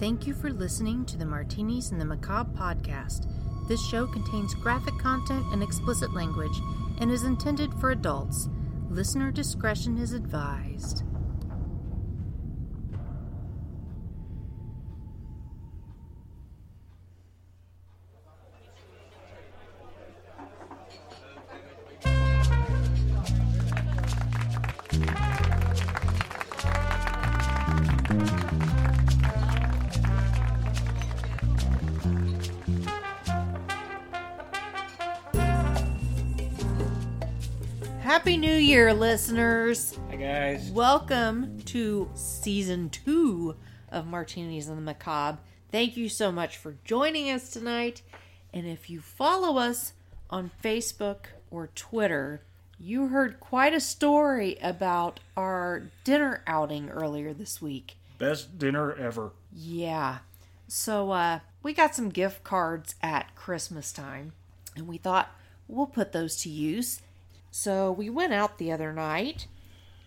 Thank you for listening to the Martinis and the Macabre podcast. This show contains graphic content and explicit language and is intended for adults. Listener discretion is advised. Listeners! Hi guys. Welcome to season two of Martinis and the Macabre. Thank you so much for joining us tonight. And if you follow us on Facebook or Twitter, you heard quite a story about our dinner outing earlier this week. Best dinner ever. Yeah. So uh we got some gift cards at Christmas time and we thought we'll put those to use. So we went out the other night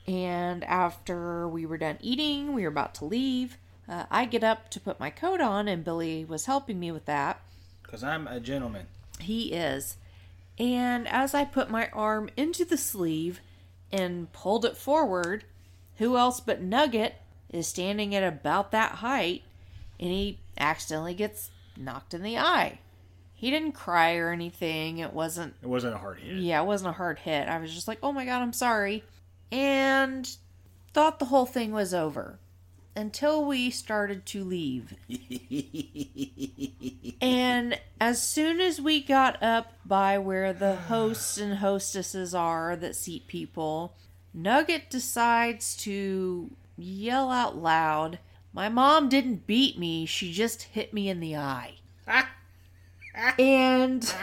and after we were done eating, we were about to leave. Uh, I get up to put my coat on and Billy was helping me with that. Cause I'm a gentleman. He is. And as I put my arm into the sleeve and pulled it forward, who else but Nugget is standing at about that height and he accidentally gets knocked in the eye. He didn't cry or anything. It wasn't, It wasn't a hard hit. yeah, it wasn't a hard hit. I was just like, oh my god, I'm sorry. And thought the whole thing was over until we started to leave. And as soon as we got up by where the hosts and hostesses are that seat people, Nugget decides to yell out loud, My mom didn't beat me, she just hit me in the eye. and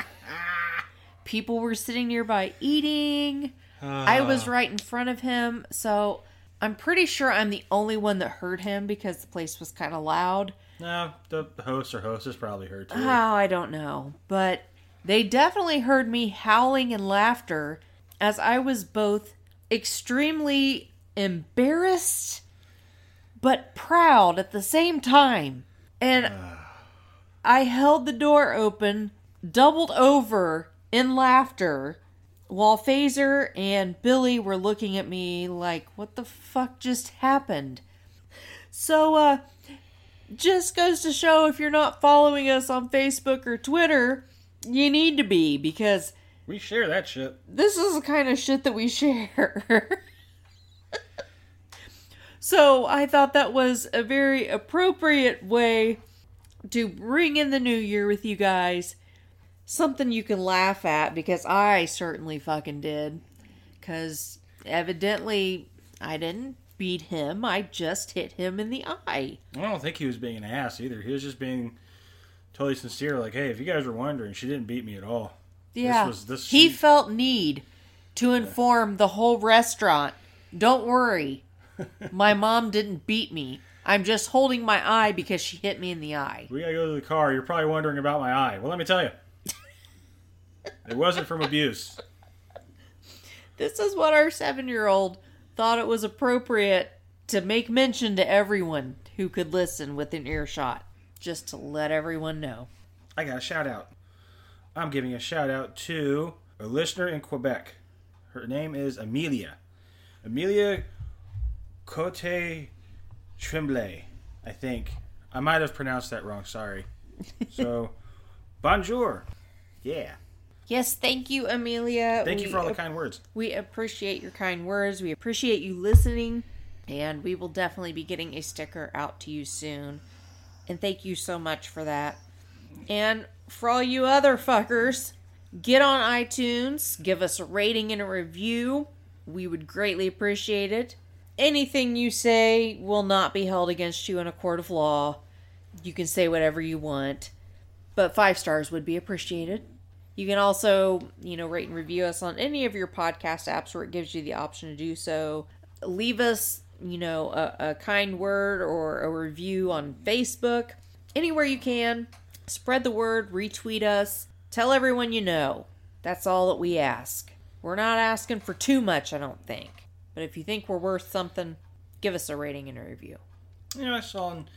people were sitting nearby eating. I was right in front of him, so I'm pretty sure I'm the only one that heard him because the place was kind of loud. No, the host or hostess probably heard too. Oh, I don't know. But they definitely heard me howling in laughter as I was both extremely embarrassed but proud at the same time. And ah. I held the door open, doubled over in laughter, while Phaser and Billy were looking at me like, what the fuck just happened? So, uh, just goes to show if you're not following us on Facebook or Twitter, you need to be because we share that shit. this is the kind of shit that we share. so I thought that was a very appropriate way to bring in the new year with you guys. Something you can laugh at because I certainly fucking did. Because evidently I didn't beat him, I just hit him in the eye. I don't think he was being an ass either. He was just being totally sincere. Like, hey, if you guys were wondering, she didn't beat me at all. Yeah. was- this- he she- felt need to inform the whole restaurant. Don't worry. My mom didn't beat me. I'm just holding my eye because she hit me in the eye. We gotta go to the car. You're probably wondering about my eye. Well, let me tell you, it wasn't from abuse. This is what our seven year old thought it was appropriate to make mention to everyone who could listen within earshot. Just to let everyone know. I got a shout out. I'm giving a shout out to a listener in Quebec. Her name is Amelia. Amelia Cote Tremblay, I think. I might have pronounced that wrong, sorry. So, bonjour. Yeah. Yes, thank you, Amelia. Thank you for all the ap- kind words. We appreciate your kind words. We appreciate you listening. And we will definitely be getting a sticker out to you soon. And thank you so much for that. And for all you other fuckers, get on iTunes, give us a rating and a review. We would greatly appreciate it. Anything you say will not be held against you in a court of law. You can say whatever you want, but five stars would be appreciated. You can also, you know, rate and review us on any of your podcast apps where it gives you the option to do so. Leave us, you know, a, a kind word or a review on Facebook. Anywhere you can. Spread the word, retweet us, tell everyone you know. That's all that we ask. We're not asking for too much, I don't think. But if you think we're worth something, give us a rating and a review. You know, I saw on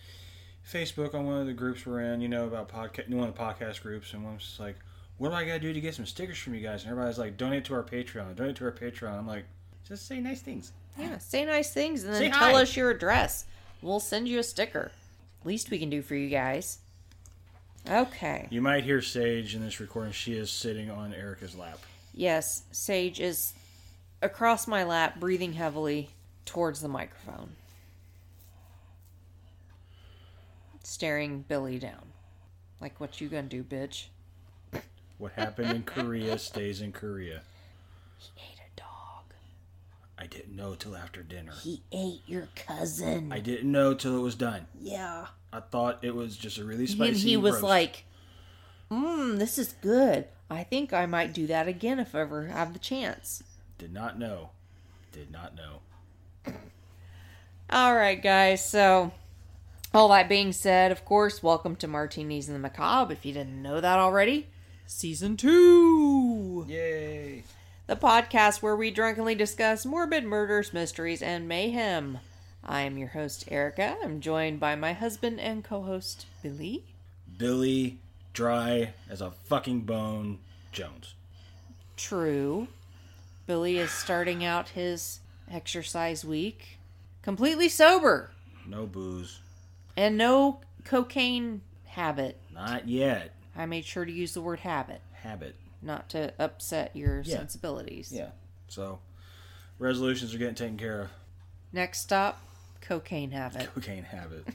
Facebook on one of the groups we're in, you know, about podcast, one of the podcast groups, and one was like, "What do I gotta do to get some stickers from you guys?" And everybody's like, "Donate to our Patreon, donate to our Patreon." I'm like, just say nice things. Yeah, say nice things and then Say tell hi. us your address. We'll send you a sticker. Least we can do for you guys. Okay. You might hear Sage in this recording. She is sitting on Erica's lap. Yes, Sage is across my lap, breathing heavily towards the microphone, staring Billy down. Like, what you gonna do, bitch? What happened in Korea stays in Korea. He ate a dog. I didn't know till after dinner. He ate your cousin. I didn't know till it was done. yeah. I thought it was just a really spicy. and he was roast. like, Mmm, this is good. I think I might do that again if I ever have the chance. Did not know. Did not know. All right, guys. So, all that being said, of course, welcome to Martinis and the Macabre. If you didn't know that already, season two, Yay! the podcast where we drunkenly discuss morbid murders, mysteries, and mayhem. I am your host, Erica. I'm joined by my husband and co-host, Billy. Billy, dry as a fucking bone, Jones. True. Billy is starting out his exercise week completely sober No booze. and no cocaine habit. Not yet. I made sure to use the word habit, Habit. not to upset your Yeah. sensibilities. Yeah. So, resolutions are getting taken care of. Next stop, cocaine habit. Cocaine habit.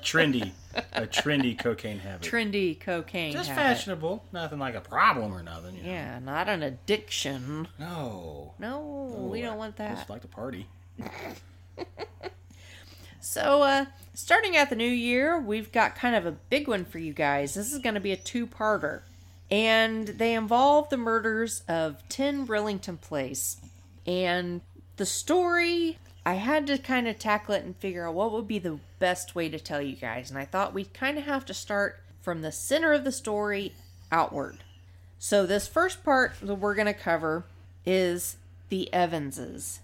trendy. A trendy cocaine habit. Trendy cocaine Just habit. fashionable. Nothing like a problem or nothing. You know? Yeah, not an addiction. No. No, we don't want that. Just like to party. So, uh, starting out the new year, we've got kind of a big one for you guys. This is going to be a two parter. And they involve the murders of 10 Rillington Place. And the story, I had to kind of tackle it and figure out what would be the best way to tell you guys. And I thought we'd kind of have to start from the center of the story outward. So, this first part that we're going to cover is the Evanses.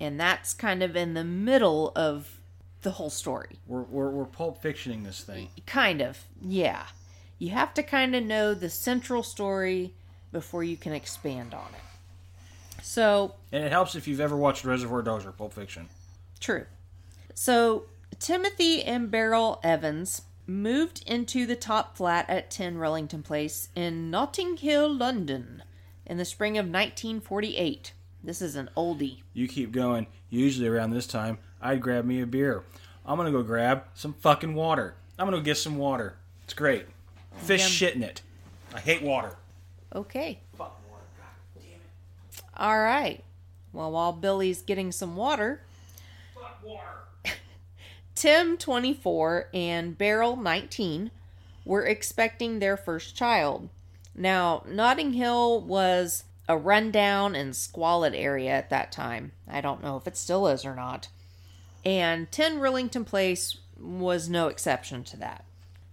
And that's kind of in the middle of the whole story. We're, we're, we're pulp fictioning this thing. Kind of, yeah. You have to kind of know the central story before you can expand on it. So, And it helps if you've ever watched Reservoir Dogs or Pulp Fiction. true. So, Timothy and Beryl Evans moved into the top flat at 10 Rillington Place in Notting Hill, London, in the spring of 1948. This is an oldie. You keep going. Usually around this time, I'd grab me a beer. I'm gonna go grab some fucking water. I'm gonna get some water. It's great. Fish Yum. shit in it. I hate water. Okay. Fuck water. God damn it. All right. Well, while Billy's getting some water. Tim, 24, and Beryl, 19, were expecting their first child. Now, Notting Hill was a rundown and squalid area at that time. I don't know if it still is or not. And 10 Rillington Place was no exception to that.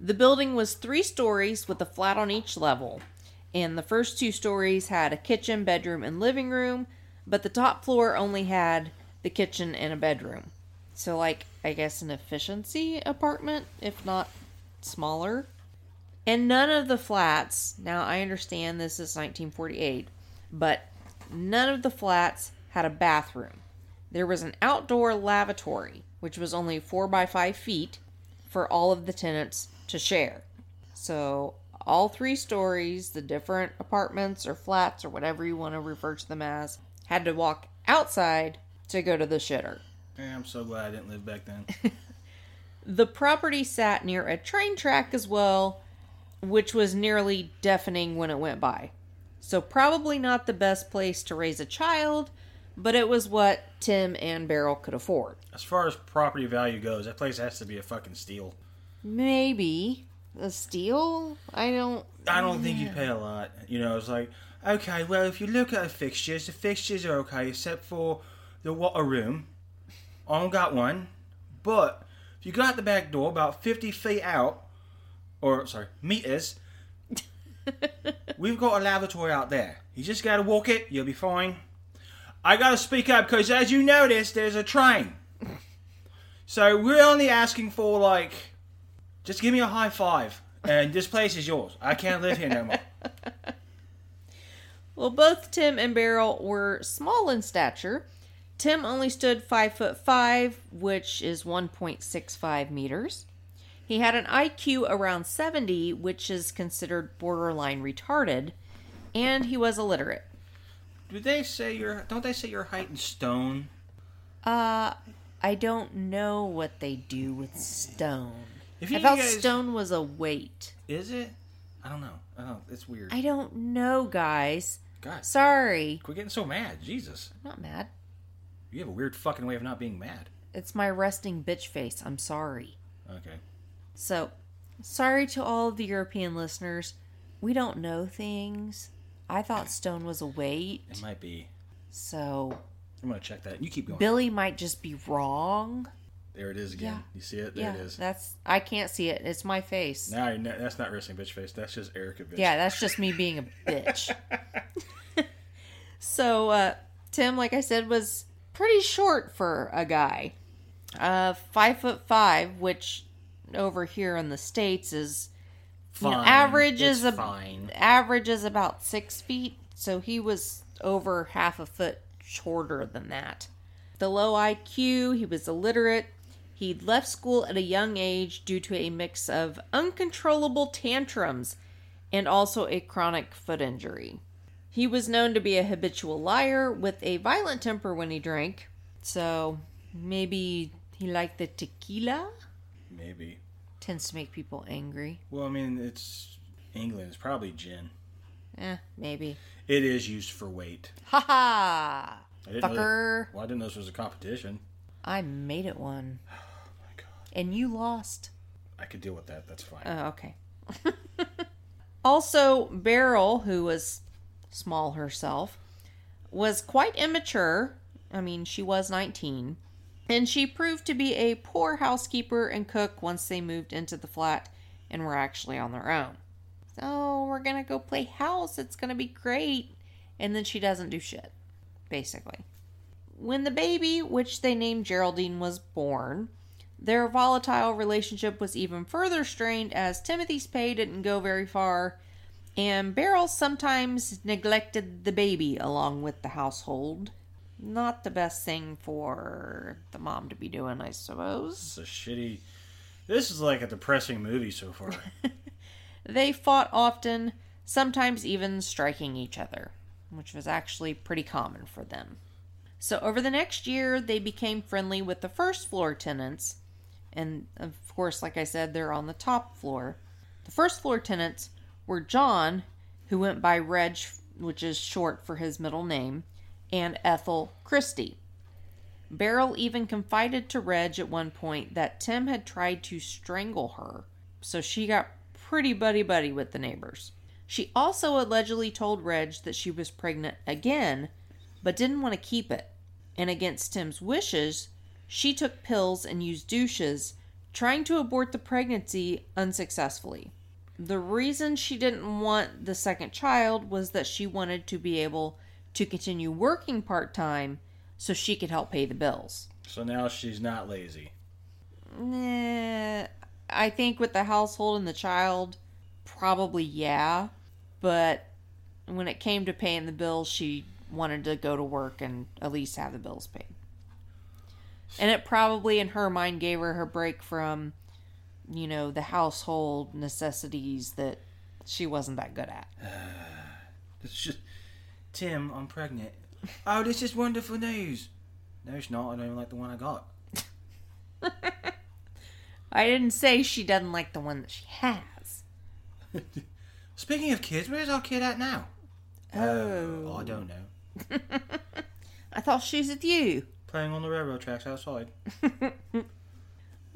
The building was three stories with a flat on each level, and the first two stories had a kitchen, bedroom, and living room, but the top floor only had the kitchen and a bedroom. So, like, I guess an efficiency apartment, if not smaller. And none of the flats, now I understand this is 1948, but none of the flats had a bathroom. There was an outdoor lavatory, which was only 4 by 5 feet for all of the tenants to share. So, all three stories, the different apartments or flats or whatever you want to refer to them as, had to walk outside to go to the shitter. Yeah, I'm so glad I didn't live back then. The property sat near a train track as well, which was nearly deafening when it went by. So, probably not the best place to raise a child, but it was what Tim and Beryl could afford. as far as property value goes, that place has to be a fucking steal. Maybe a steal? I don't. I don't think you pay a lot. You know, it's like, okay, well, if you look at the fixtures, the fixtures are okay, except for the water room. I don't got one. But if you go out the back door about 50 feet out, or, sorry, meters, we've got a lavatory out there. You just gotta walk it, you'll be fine. I gotta speak up because, as you notice, there's a train. So we're only asking for, like, Just give me a high five, and this place is yours. I can't live here no more. Well, both Tim and Beryl were small in stature. Tim only stood five foot five, which is 1.65 meters. He had an IQ around 70, which is considered borderline retarded, and he was illiterate. Do they say your? Don't they say your height in stone? Uh, I don't know what they do with stone. If I thought guys- stone was a weight. Is it? I don't know. I don't know. It's weird. I don't know, guys. God, Sorry. quit getting so mad. Jesus, I'm not mad. you have a weird fucking way of not being mad. It's my resting bitch face. I'm sorry. Okay. So, sorry to all of the European listeners. We don't know things. I thought stone was a weight. It might be. So, I'm gonna check that. You keep going. Billy might just be wrong. There it is again. Yeah. You see it? There yeah, it is. that's I can't see it. It's my face. Now you're that's not wrestling bitch face. That's just Erica bitch. Yeah, that's just me being a bitch. so, uh, Tim, like I said, was pretty short for a guy. Uh, five foot five, which over here in the states is you know, average It's is a, fine. average is about six feet. So he was over half a foot shorter than that. The low IQ, he was illiterate. He'd left school at a young age due to a mix of uncontrollable tantrums and also a chronic foot injury. He was known to be a habitual liar with a violent temper when he drank. So maybe he liked the tequila? Maybe. Tends to make people angry. Well, I mean, it's England. It's probably gin. Eh, maybe. It is used for weight. Ha ha! Didn't know Fucker. well, I didn't know this was a competition. I made it one. And you lost. I could deal with that. That's fine. Oh, okay. also, Beryl, who was small herself, was quite immature. I mean, she was 19. And she proved to be a poor housekeeper and cook once they moved into the flat and were actually on their own. So, we're going to go play house. It's going to be great. And then she doesn't do shit, basically. When the baby, which they named Geraldine, was born, their volatile relationship was even further strained as Timothy's pay didn't go very far, and Beryl sometimes neglected the baby along with the household. Not the best thing for the mom to be doing, I suppose. It's a shitty. This is like a depressing movie so far. They fought often, sometimes even striking each other, which was actually pretty common for them. So, over the next year, they became friendly with the first floor tenants, and of course, like I said, they're on the top floor. The first floor tenants were John, who went by Reg, which is short for his middle name, and Ethel Christie. Beryl even confided to Reg at one point that Tim had tried to strangle her, so she got pretty buddy buddy with the neighbors. She also allegedly told Reg that she was pregnant again, but didn't want to keep it. And against Tim's wishes, she took pills and used douches, trying to abort the pregnancy unsuccessfully. The reason she didn't want the second child was that she wanted to be able to continue working part time so she could help pay the bills. so now she's not lazy. Nah, I think with the household and the child, probably yeah. But when it came to paying the bills, she wanted to go to work and at least have the bills paid. And it probably, in her mind, gave her her break from, you know, the household necessities that she wasn't that good at. It's just Tim, I'm pregnant. Oh, this is wonderful news. No, it's not. I don't even like the one I got. I didn't say she doesn't like the one that she has. Speaking of kids, where's our kid at now? Oh. Uh, I don't know. I thought she was with you. On the railroad tracks outside.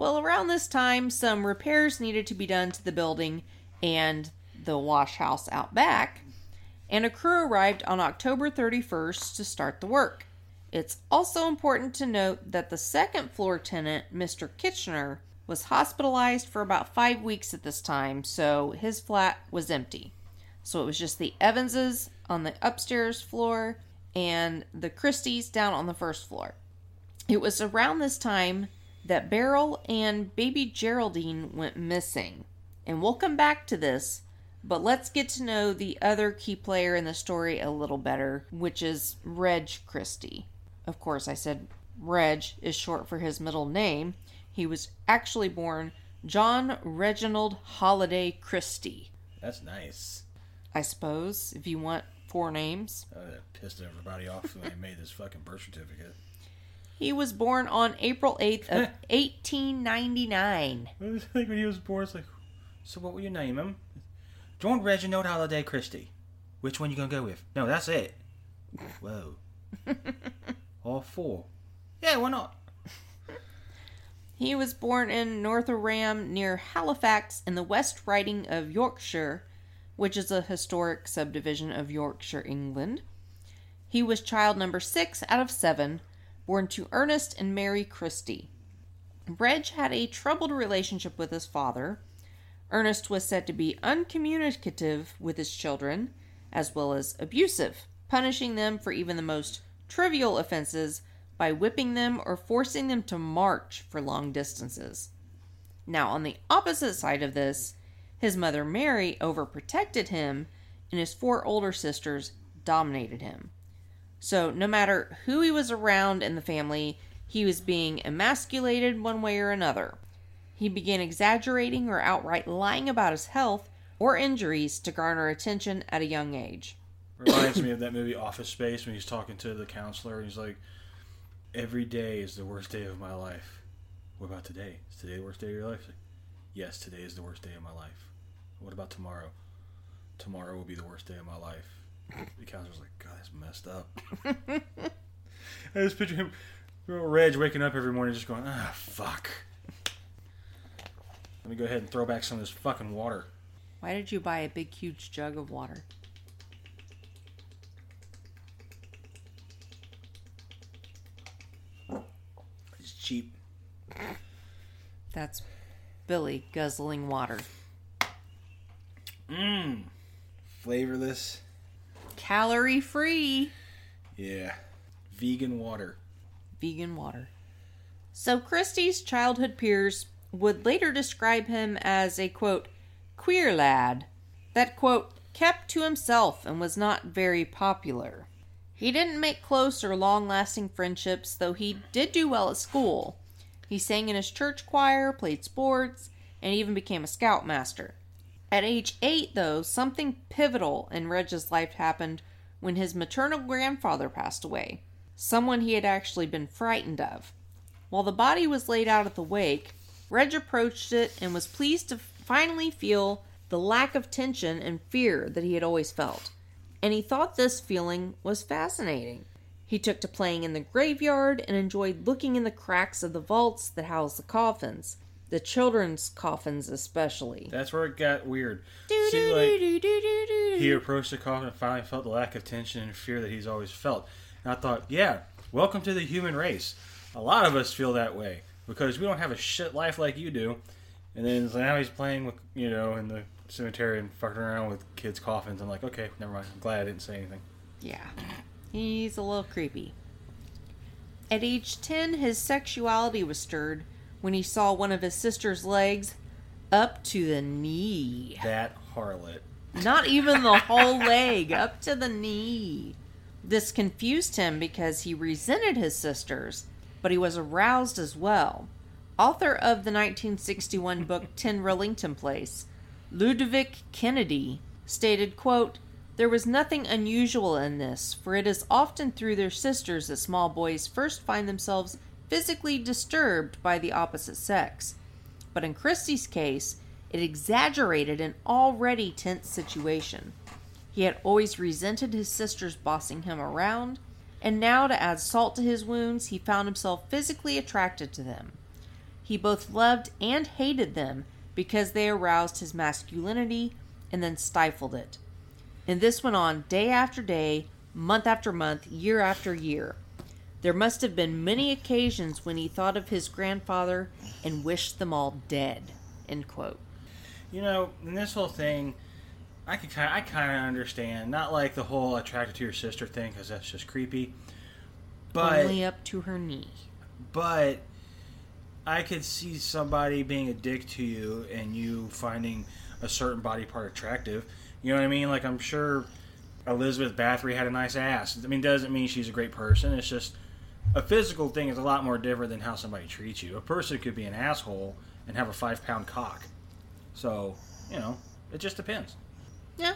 Well, around this time, some repairs needed to be done to the building and the wash house out back, and a crew arrived on October 31st to start the work. It's also important to note that the second floor tenant, Mr. Kitchener, was hospitalized for about five weeks at this time, so his flat was empty. So it was just the Evanses on the upstairs floor and the Christies down on the first floor. It was around this time that Beryl and baby Geraldine went missing. And we'll come back to this, but let's get to know the other key player in the story a little better, which is Reg Christie. Of course, I said Reg is short for his middle name. He was actually born John Reginald Halliday Christie. That's nice. I suppose, if you want four names. Uh, that pissed everybody off when I made this fucking birth certificate. He was born on April 8th of 1899. I was like when he was born, it's like, so what will you name him? John Reginald Halliday Christie. Which one you gonna go with? No, that's it. Whoa. All four. Yeah, why not? He was born in Northowram near Halifax in the West Riding of Yorkshire, which is a historic subdivision of Yorkshire, England. He was child number six out of seven, born to Ernest and Mary Christie. Reg had a troubled relationship with his father. Ernest was said to be uncommunicative with his children, as well as abusive, punishing them for even the most trivial offenses by whipping them or forcing them to march for long distances. Now, on the opposite side of this, his mother Mary overprotected him, and his four older sisters dominated him. So, no matter who he was around in the family, he was being emasculated one way or another. He began exaggerating or outright lying about his health or injuries to garner attention at a young age. Reminds me of that movie Office Space when he's talking to the counselor and he's like, Every day is the worst day of my life. What about today? Is today the worst day of your life? Yes, today is the worst day of my life. What about tomorrow? Tomorrow will be the worst day of my life. The counselor's like, God, that's messed up. I just picture him, Reg, waking up every morning just going, ah, fuck. Let me go ahead and throw back some of this fucking water. Why did you buy a big, huge jug of water? It's cheap. That's Billy guzzling water. Mmm. Flavorless. Calorie free Yeah. Vegan water. vegan water. So Christie's childhood peers would later describe him as a quote, queer lad that quote, kept to himself and was not very popular. He didn't make close or long lasting friendships, though he did do well at school. He sang in his church choir, played sports, and even became a scoutmaster. At age eight, though, something pivotal in Reg's life happened when his maternal grandfather passed away, someone he had actually been frightened of. While the body was laid out at the wake, Reg approached it and was pleased to finally feel the lack of tension and fear that he had always felt. And he thought this feeling was fascinating. He took to playing in the graveyard and enjoyed looking in the cracks of the vaults that housed the coffins, the children's coffins especially. That's where it got weird. See, like, he approached the coffin and finally felt the lack of tension and fear that he's always felt. And I thought, yeah, welcome to the human race. A lot of us feel that way because we don't have a shit life like you do. And then so now he's playing with, you know, in the cemetery and fucking around with kids' coffins. I'm like, okay, never mind. I'm glad I didn't say anything. Yeah, he's a little creepy. At age 10, his sexuality was stirred when he saw one of his sister's legs up to the knee. That harlot. Not even the whole leg, up to the knee. This confused him because he resented his sisters, but he was aroused as well. Author of the 1961 book 10 Rillington Place, Ludovic Kennedy, stated, quote, There was nothing unusual in this, for it is often through their sisters that small boys first find themselves physically disturbed by the opposite sex. But in Christie's case, it exaggerated an already tense situation. He had always resented his sisters bossing him around, and now to add salt to his wounds, he found himself physically attracted to them. He both loved and hated them because they aroused his masculinity and then stifled it. And this went on day after day, month after month, year after year. There must have been many occasions when he thought of his grandfather and wished them all dead. End quote. You know, in this whole thing, I could kind, I kind of understand. Not like the whole attracted to your sister thing, because that's just creepy. But Only up to her knee. but I could see somebody being a dick to you and you finding a certain body part attractive. You know what I mean? Like I'm sure Elizabeth Bathory had a nice ass. I mean, doesn't mean she's a great person. It's just a physical thing is a lot more different than how somebody treats you. A person could be an asshole and have a five pound cock. So you know, it just depends. Yeah.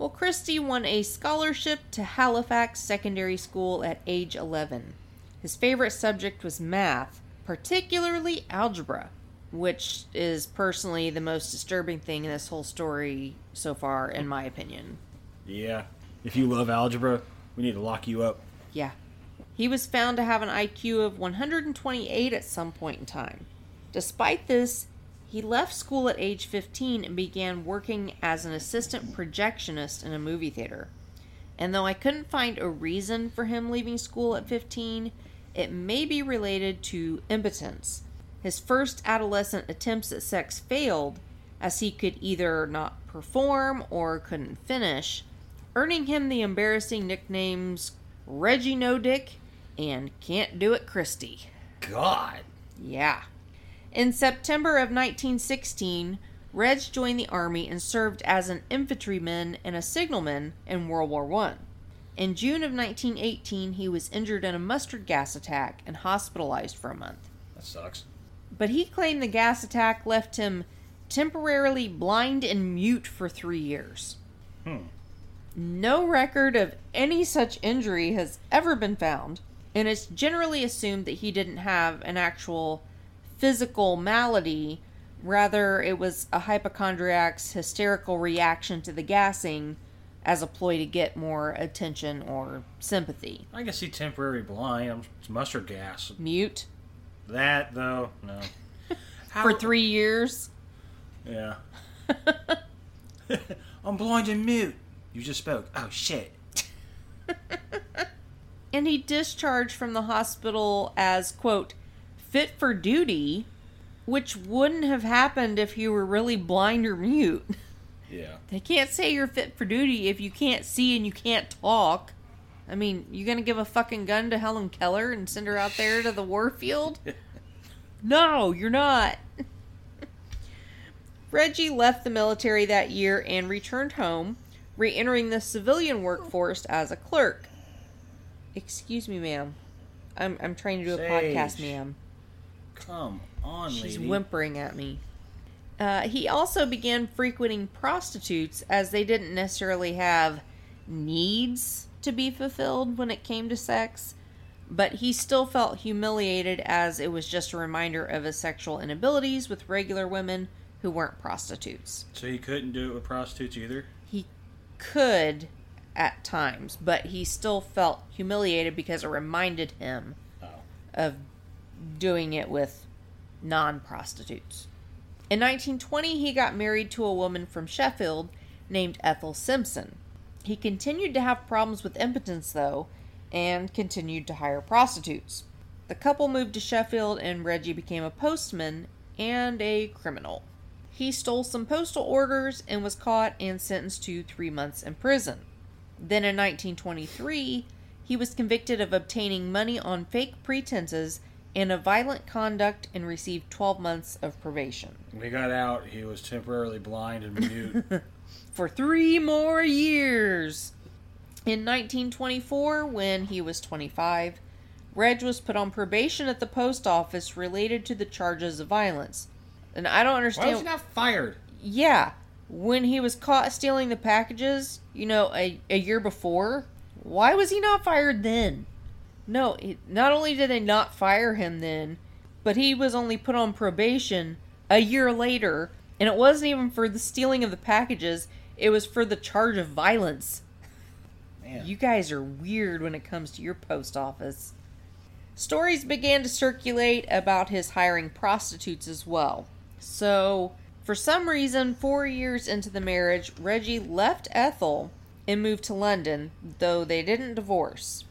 Well, Christie won a scholarship to Halifax Secondary School at age 11. His favorite subject was math, particularly algebra, which is personally the most disturbing thing in this whole story so far, in my opinion. Yeah. If you love algebra, we need to lock you up. Yeah. He was found to have an IQ of 128 at some point in time. Despite this, he left school at age 15 and began working as an assistant projectionist in a movie theater. And though I couldn't find a reason for him leaving school at 15, it may be related to impotence. His first adolescent attempts at sex failed, as he could either not perform or couldn't finish, earning him the embarrassing nicknames Reggie No Dick and Can't Do It Christie. God. Yeah. In September of 1916, Reg joined the army and served as an infantryman and a signalman in World War I. In June of 1918, he was injured in a mustard gas attack and hospitalized for a month. That sucks. But he claimed the gas attack left him temporarily blind and mute for three years. Hmm. No record of any such injury has ever been found, and it's generally assumed that he didn't have an actual physical malady. Rather, it was a hypochondriac's hysterical reaction to the gassing as a ploy to get more attention or sympathy. I can see temporary blind. It's mustard gas. Mute That though, no. for three years. Yeah. I'm blind and mute. You just spoke. Oh shit. and he discharged from the hospital as quote fit for duty which wouldn't have happened if you were really blind or mute Yeah. they can't say you're fit for duty if you can't see and you can't talk i mean you gonna give a fucking gun to helen keller and send her out there to the war field no you're not reggie left the military that year and returned home re-entering the civilian workforce as a clerk Excuse me, ma'am. I'm I'm trying to do a podcast, ma'am. Come on, She's lady. whimpering at me. Uh, he also began frequenting prostitutes as they didn't necessarily have needs to be fulfilled when it came to sex, but he still felt humiliated as it was just a reminder of his sexual inabilities with regular women who weren't prostitutes. So he couldn't do it with prostitutes either. He could at times, but he still felt humiliated because it reminded him Oh. of doing it with non prostitutes. In 1920, he got married to a woman from Sheffield named Ethel Simpson. He continued to have problems with impotence, though, and continued to hire prostitutes. The couple moved to Sheffield, and Reggie became a postman and a criminal. He stole some postal orders and was caught and sentenced to three months in prison. Then in 1923, he was convicted of obtaining money on fake pretenses and a violent conduct and received 12 months of probation. When he got out, he was temporarily blind and mute. For three more years! In 1924, when he was 25, Reg was put on probation at the post office related to the charges of violence. And I don't understand. Why was he not fired? Yeah, when he was caught stealing the packages, you know, a, a year before, why was he not fired then? No, he, not only did they not fire him then, but he was only put on probation a year later, and it wasn't even for the stealing of the packages, it was for the charge of violence. Man. You guys are weird when it comes to your post office. stories began to circulate about his hiring prostitutes as well. So, for some reason, four years into the marriage, Reggie left Ethel and moved to London, though they didn't divorce.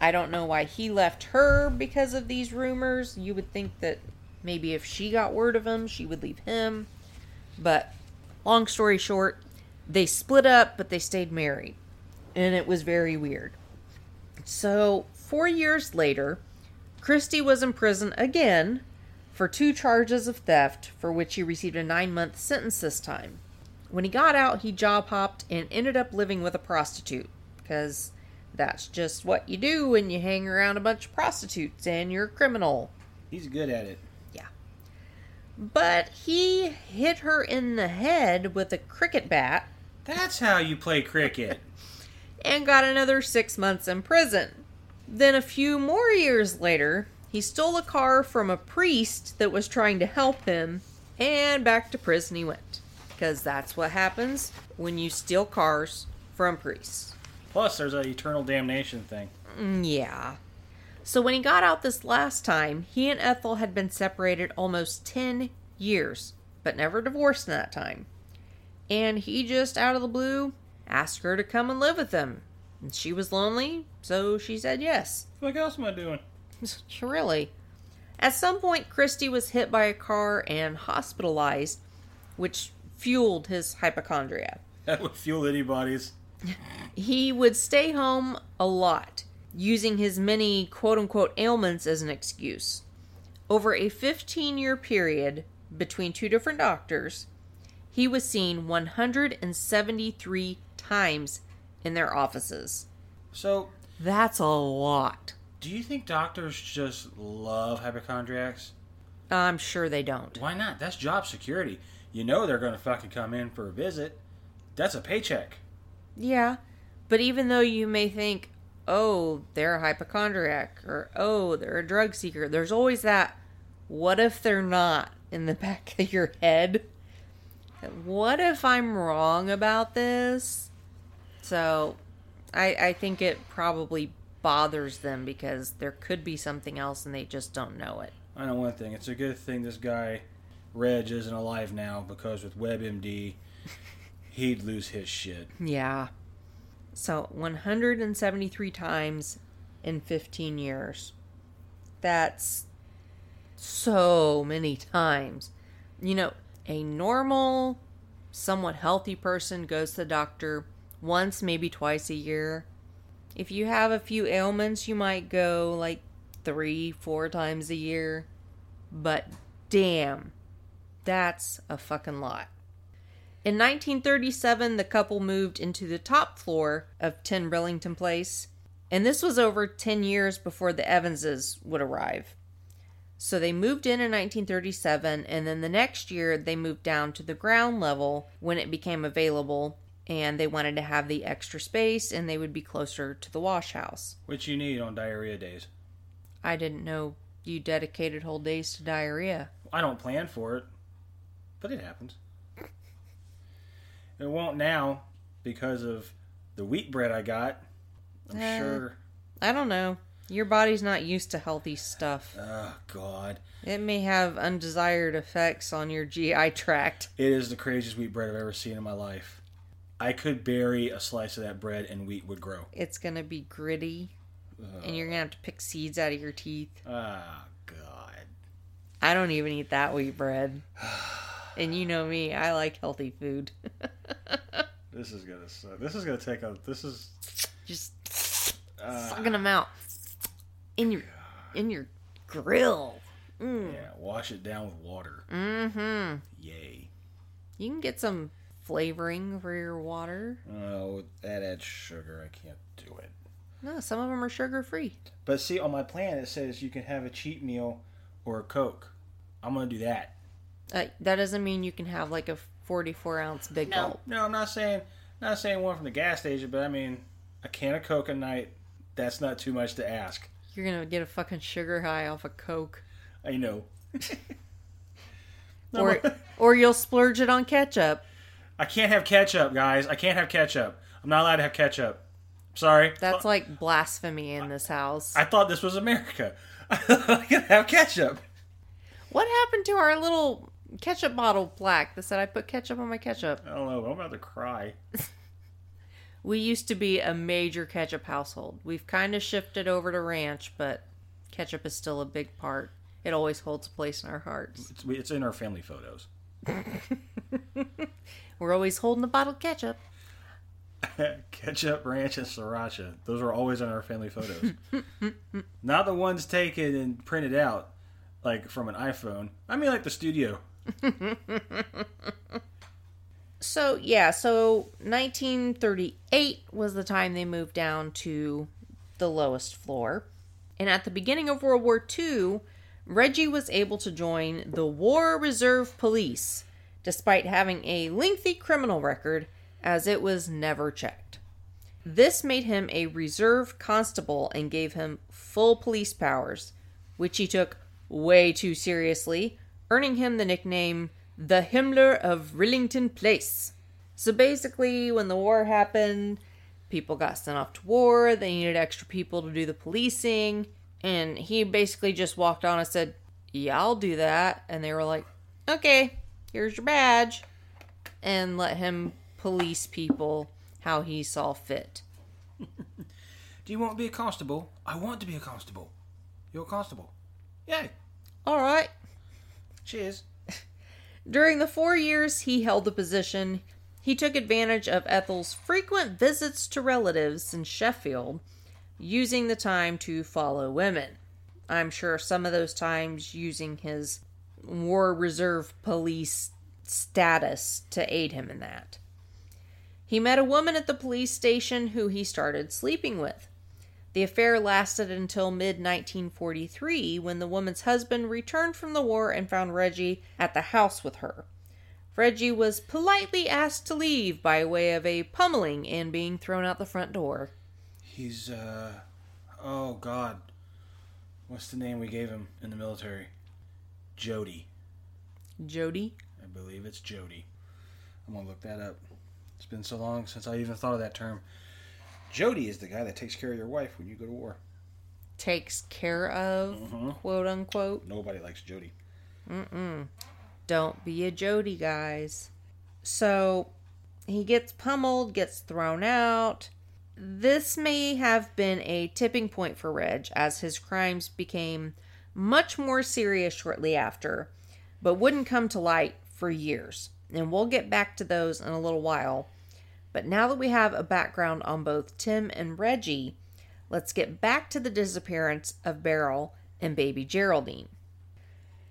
I don't know why he left her because of these rumors. You would think that maybe if she got word of him, she would leave him. But, long story short, they split up, but they stayed married. And it was very weird. So, four years later, Christie was in prison again for two charges of theft, for which he received a nine month sentence this time. When he got out, he job hopped and ended up living with a prostitute because that's just what you do when you hang around a bunch of prostitutes and you're a criminal. He's good at it. Yeah. But he hit her in the head with a cricket bat That's how you play cricket. and got another six months in prison. Then, a few more years later, he stole a car from a priest that was trying to help him, and back to prison he went. Because that's what happens when you steal cars from priests. Plus, there's an eternal damnation thing. Mm, Yeah. So, when he got out this last time, he and Ethel had been separated almost 10 years, but never divorced in that time. And he just, out of the blue, asked her to come and live with him. And she was lonely, so she said yes. What else am I doing? really. At some point, Christie was hit by a car and hospitalized, which fueled his hypochondria. That would fuel anybody's. He would stay home a lot, using his many quote unquote ailments as an excuse. Over a 15 year period between two different doctors, he was seen 173 times in their offices. So, That's a lot. do you think doctors just love hypochondriacs? I'm sure they don't. Why not? That's job security. You know they're going to fucking come in for a visit. That's a paycheck. Yeah, but even though you may think, oh, they're a hypochondriac, or oh, they're a drug seeker, there's always that, what if they're not in the back of your head? What if I'm wrong about this? So, I, I think it probably bothers them because there could be something else and they just don't know it. I know one thing. It's a good thing this guy, Reg, isn't alive now because with WebMD, he'd lose his shit. Yeah. So 173 times in 15 years. That's so many times. You know, a normal, somewhat healthy person goes to the doctor once, maybe twice a year. If you have a few ailments, you might go like three, four times a year. But damn, that's a fucking lot. In 1937, the couple moved into the top floor of 10 Rillington Place, and this was over 10 years before the Evanses would arrive. So they moved in in 1937, and then the next year they moved down to the ground level when it became available, and they wanted to have the extra space and they would be closer to the wash house. Which you need on diarrhea days. I didn't know you dedicated whole days to diarrhea. I don't plan for it, but it happens. It won't now because of the wheat bread I got. I'm Uh. sure. I don't know. Your body's not used to healthy stuff. Oh, God. It may have undesired effects on your GI tract. It is the craziest wheat bread I've ever seen in my life. I could bury a slice of that bread and wheat would grow. It's gonna be gritty, and you're gonna have to pick seeds out of your teeth. Ah, God. I don't even eat that wheat bread. And you know me, I like healthy food. This is gonna suck. This is gonna take a. This is. Just sucking them out in your in your grill. Yeah, wash it down with water. Mm-hmm. Yay. You can get some flavoring for your water. Oh, that adds sugar. I can't do it. No, some of them are sugar free. But see, on my plan it says you can have a cheat meal or a Coke. I'm gonna do that. Uh, that doesn't mean you can have like a 44 ounce big gulp. No, I'm not saying not saying one from the gas station, but I mean a can of Coke a night. That's not too much to ask. You're gonna get a fucking sugar high off a Coke. I know. Or, or you'll splurge it on ketchup. I can't have ketchup, guys. I can't have ketchup. I'm not allowed to have ketchup. Sorry. That's like blasphemy in this house. I thought this was America. I can have ketchup. What happened to our little ketchup bottle plaque that said I put ketchup on my ketchup? I don't know. I'm about to cry. We used to be a major ketchup household. We've kind of shifted over to ranch, but ketchup is still a big part. It always holds a place in our hearts. It's, it's in our family photos. We're always holding a bottle of ketchup. ketchup, ranch, and sriracha. Those are always in our family photos. Not the ones taken and printed out, like from an iPhone. I mean, like the studio. So, yeah, so 1938 was the time they moved down to the lowest floor. And at the beginning of World War II, Reggie was able to join the War Reserve Police, despite having a lengthy criminal record, as it was never checked. This made him a reserve constable and gave him full police powers, which he took way too seriously, earning him the nickname the Himmler of Rillington Place. So basically, when the war happened, people got sent off to war, they needed extra people to do the policing, and he basically just walked on and said, Yeah, I'll do that. And they were like, Okay, here's your badge. And let him police people how he saw fit. Do you want to be a constable? I want to be a constable. You're a constable. Yay. All right. Cheers. During the four years he held the position, he took advantage of Ethel's frequent visits to relatives in Sheffield, using the time to follow women. I'm sure some of those times using his War Reserve Police status to aid him in that. He met a woman at the police station who he started sleeping with. The affair lasted until mid 1943 when the woman's husband returned from the war and found Reggie at the house with her. Reggie was politely asked to leave by way of a pummeling and being thrown out the front door. He's, uh. Oh, God. What's the name we gave him in the military? Jody. Jody? I believe it's Jody. I'm to look that up. It's been so long since I even thought of that term. Jody is the guy that takes care of your wife when you go to war. Takes care of, mm-hmm. quote unquote. Nobody likes Jody. Mm-mm. Don't be a Jody, guys. So he gets pummeled, gets thrown out. This may have been a tipping point for Reg as his crimes became much more serious shortly after, but wouldn't come to light for years. And we'll get back to those in a little while. But now that we have a background on both Tim and Reggie, let's get back to the disappearance of Beryl and baby Geraldine.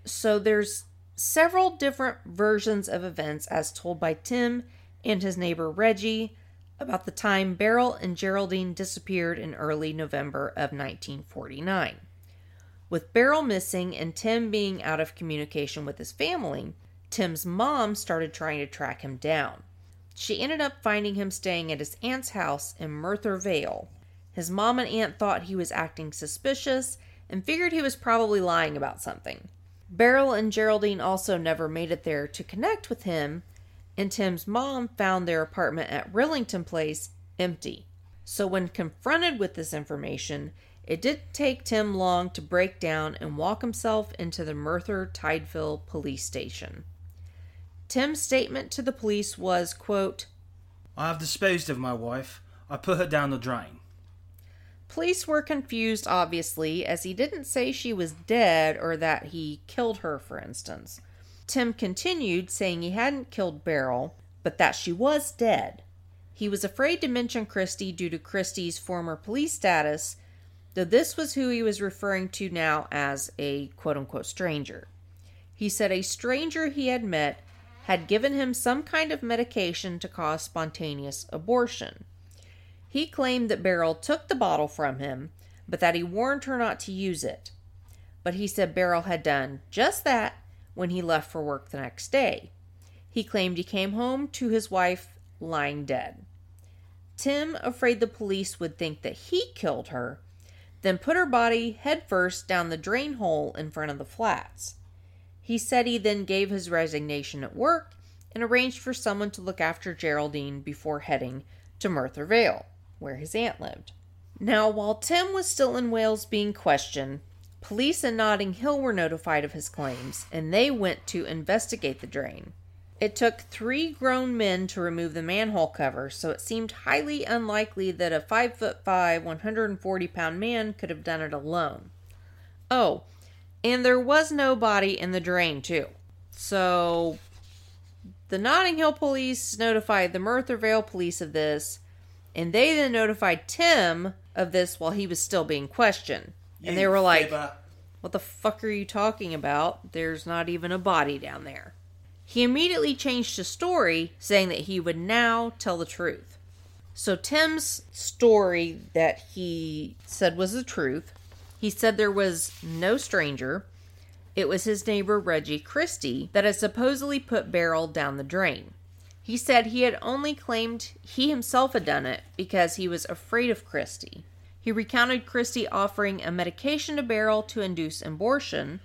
So there's several different versions of events as told by Tim and his neighbor Reggie about the time Beryl and Geraldine disappeared in early November of 1949. With Beryl missing and Tim being out of communication with his family, Tim's mom started trying to track him down. She ended up finding him staying at his aunt's house in Merthyr Vale. His mom and aunt thought he was acting suspicious and figured he was probably lying about something. Beryl and Geraldine also never made it there to connect with him, and Tim's mom found their apartment at Rillington Place empty. So, when confronted with this information, it didn't take Tim long to break down and walk himself into the Merthyr Tydfil police station. Tim's statement to the police was, quote, I have disposed of my wife. I put her down the drain. Police were confused, obviously, as he didn't say she was dead or that he killed her, for instance. Tim continued, saying he hadn't killed Beryl, but that she was dead. He was afraid to mention Christie due to Christie's former police status, though this was who he was referring to now as a quote unquote stranger. He said a stranger he had met had given him some kind of medication to cause spontaneous abortion. He claimed that Beryl took the bottle from him, but that he warned her not to use it. But he said Beryl had done just that when he left for work the next day. He claimed he came home to his wife lying dead. Tim, afraid the police would think that he killed her, then put her body headfirst down the drain hole in front of the flats. He said he then gave his resignation at work and arranged for someone to look after Geraldine before heading to Merthyr Vale. where his aunt lived. Now, while Tim was still in Wales being questioned, police in Notting Hill were notified of his claims and they went to investigate the drain. It took three grown men to remove the manhole cover, so it seemed highly unlikely that a 5 foot 5, 140 pound man could have done it alone. Oh, and there was no body in the drain, too. So the Notting Hill police notified the Merthyr Vale police of this, and they then notified Tim of this while he was still being questioned. And they were like, What the fuck are you talking about? There's not even a body down there. He immediately changed his story, saying that he would now tell the truth. So, Tim's story that he said was the truth he said there was no stranger. It was his neighbor Reggie Christie that had supposedly put Beryl down the drain. He said he had only claimed he himself had done it because he was afraid of Christie. He recounted Christie offering a medication to Beryl to induce abortion,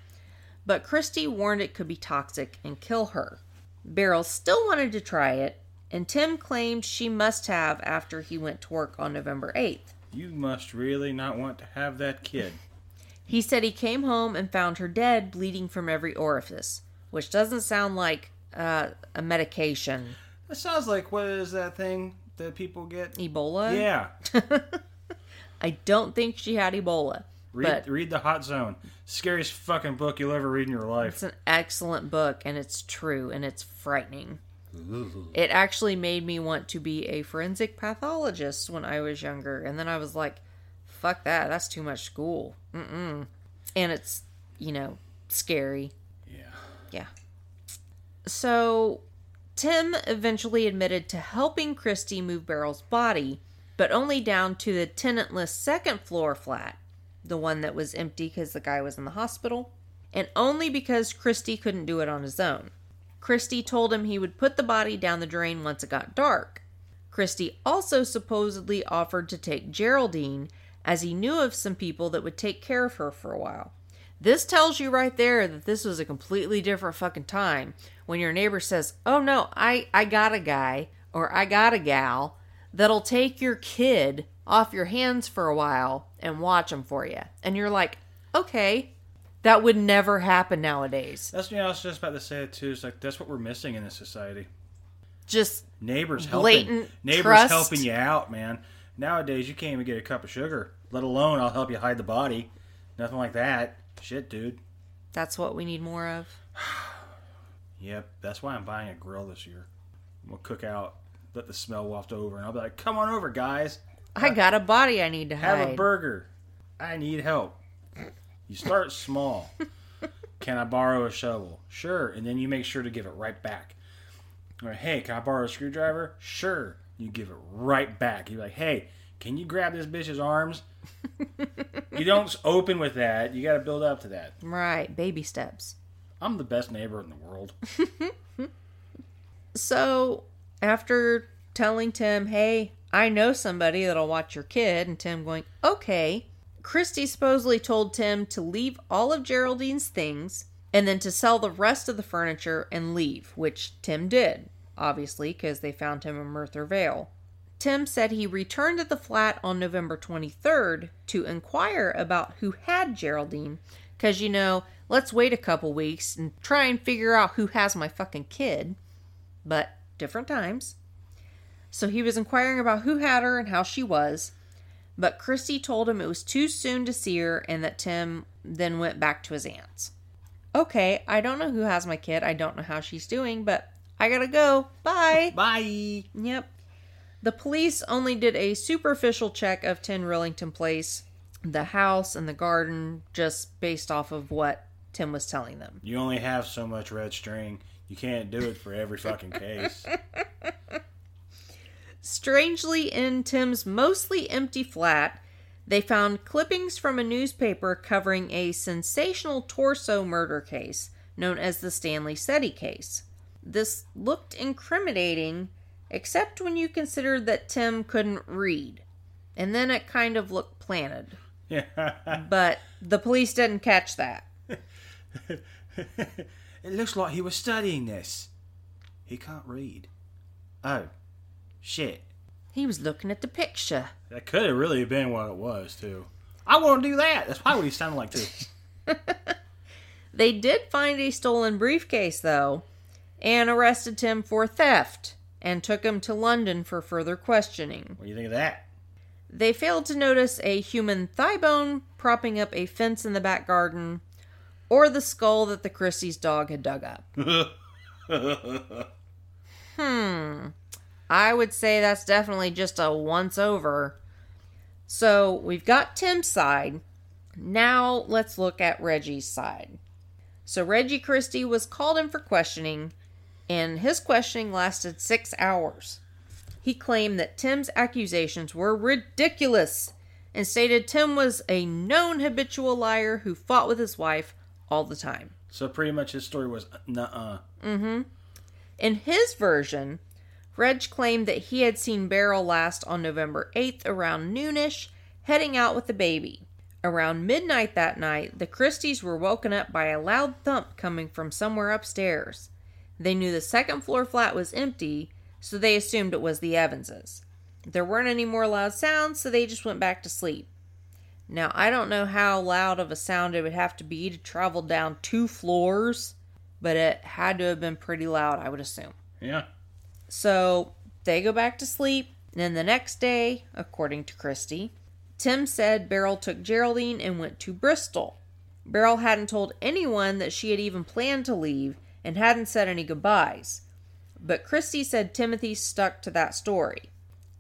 but Christie warned it could be toxic and kill her. Beryl still wanted to try it, and Tim claimed she must have after he went to work on November 8th. You must really not want to have that kid. He said he came home and found her dead, bleeding from every orifice, which doesn't sound like uh, a medication. That sounds like what is that thing that people get? Ebola? Yeah. I don't think she had Ebola. Read but read the Hot Zone. Scariest fucking book you'll ever read in your life. it's an excellent book and it's true and it's frightening. It actually made me want to be a forensic pathologist when I was younger. And then I was like, fuck that. That's too much school. Mm-mm. And it's, you know, scary. Yeah. Yeah. So, Tim eventually admitted to helping Christie move Beryl's body, but only down to the tenantless second floor flat, the one that was empty because the guy was in the hospital, and only because Christie couldn't do it on his own. Christie told him he would put the body down the drain once it got dark. Christie also supposedly offered to take Geraldine, as he knew of some people that would take care of her for a while. This tells you right there that this was a completely different fucking time when your neighbor says, "Oh no, I I got a guy or I got a gal that'll take your kid off your hands for a while and watch him for you." And you're like, "Okay, that would never happen nowadays." That's what I was just about to say too. It's like that's what we're missing in this society. Just Neighbors helping Blatant neighbors trust. helping you out, man. Nowadays you can't even get a cup of sugar, let alone I'll help you hide the body. Nothing like that. Shit, dude. that's what we need more of. Yep, that's why I'm buying a grill this year. We'll cook out, let the smell waft over, and I'll be like, "Come on over, guys. I got a body I need to Have hide. a burger. I need help." You start small. can I borrow a shovel? Sure, and then you make sure to give it right back. Or hey, can I borrow a screwdriver? Sure, you give it right back. You're like, hey, can you grab this bitch's arms? you don't open with that. You got to build up to that. Right, baby steps. I'm the best neighbor in the world. So, after telling Tim, hey, I know somebody that'll watch your kid, and Tim going, okay, Christie supposedly told Tim to leave all of Geraldine's things and then to sell the rest of the furniture and leave, which Tim did, obviously, because they found him in Merthyr Vale. Tim said he returned to the flat on November 23rd to inquire about who had Geraldine, because, you know, let's wait a couple weeks and try and figure out who has my fucking kid but different times. So he was inquiring about who had her and how she was, but Christie told him it was too soon to see her and that Tim then went back to his aunt's. Okay, I don't know who has my kid. I don't know how she's doing, but I gotta go. Bye. Bye. Yep. The police only did a superficial check of 10 Rillington Place, the house and the garden, just based off of what Tim was telling them. You only have so much red string. You can't do it for every fucking case. Strangely, in Tim's mostly empty flat, they found clippings from a newspaper covering a sensational torso murder case known as the Stanley Setty case. This looked incriminating, except when you considered that Tim couldn't read. And then it kind of looked planted. Yeah. But the police didn't catch that. it looks like he was studying this. He can't read. Oh, shit. He was looking at the picture. That could have really been what it was, too. I want to do that. That's probably what he sounded like, too. They did find a stolen briefcase, though, and arrested him for theft and took him to London for further questioning. What do you think of that? They failed to notice a human thigh bone propping up a fence in the back garden or the skull that the Christie's dog had dug up. hmm. I would say that's definitely just a once over. So we've got Tim's side. Now let's look at Reggie's side. So Reggie Christie was called in for questioning, and his questioning lasted six hours. He claimed that Tim's accusations were ridiculous and stated Tim was a known habitual liar who fought with his wife all the time. So pretty much his story was nuh uh. Mm hmm. In his version, Reg claimed that he had seen Beryl last on November 8th around noonish, heading out with the baby. Around midnight that night, the Christies were woken up by a loud thump coming from somewhere upstairs. They knew the second floor flat was empty, so they assumed it was the Evanses. There weren't any more loud sounds, so they just went back to sleep. Now, I don't know how loud of a sound it would have to be to travel down two floors, but it had to have been pretty loud, I would assume. Yeah. So they go back to sleep. And then the next day, according to Christie, Tim said Beryl took Geraldine and went to Bristol. Beryl hadn't told anyone that she had even planned to leave and hadn't said any goodbyes. But Christie said Timothy stuck to that story.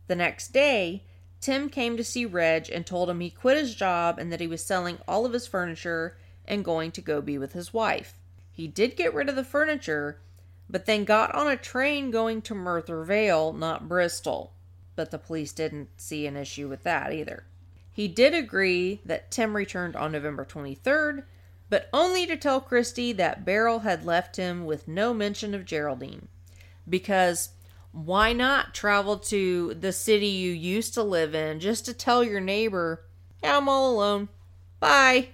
The next day, Tim came to see Reg and told him he quit his job and that he was selling all of his furniture and going to go be with his wife. He did get rid of the furniture, but then got on a train going to Merthyr Vale, not Bristol. But the police didn't see an issue with that either. He did agree that Tim returned on November 23rd, but only to tell Christie that Beryl had left him with no mention of Geraldine. Because why not travel to the city you used to live in just to tell your neighbor, I'm all alone. Bye.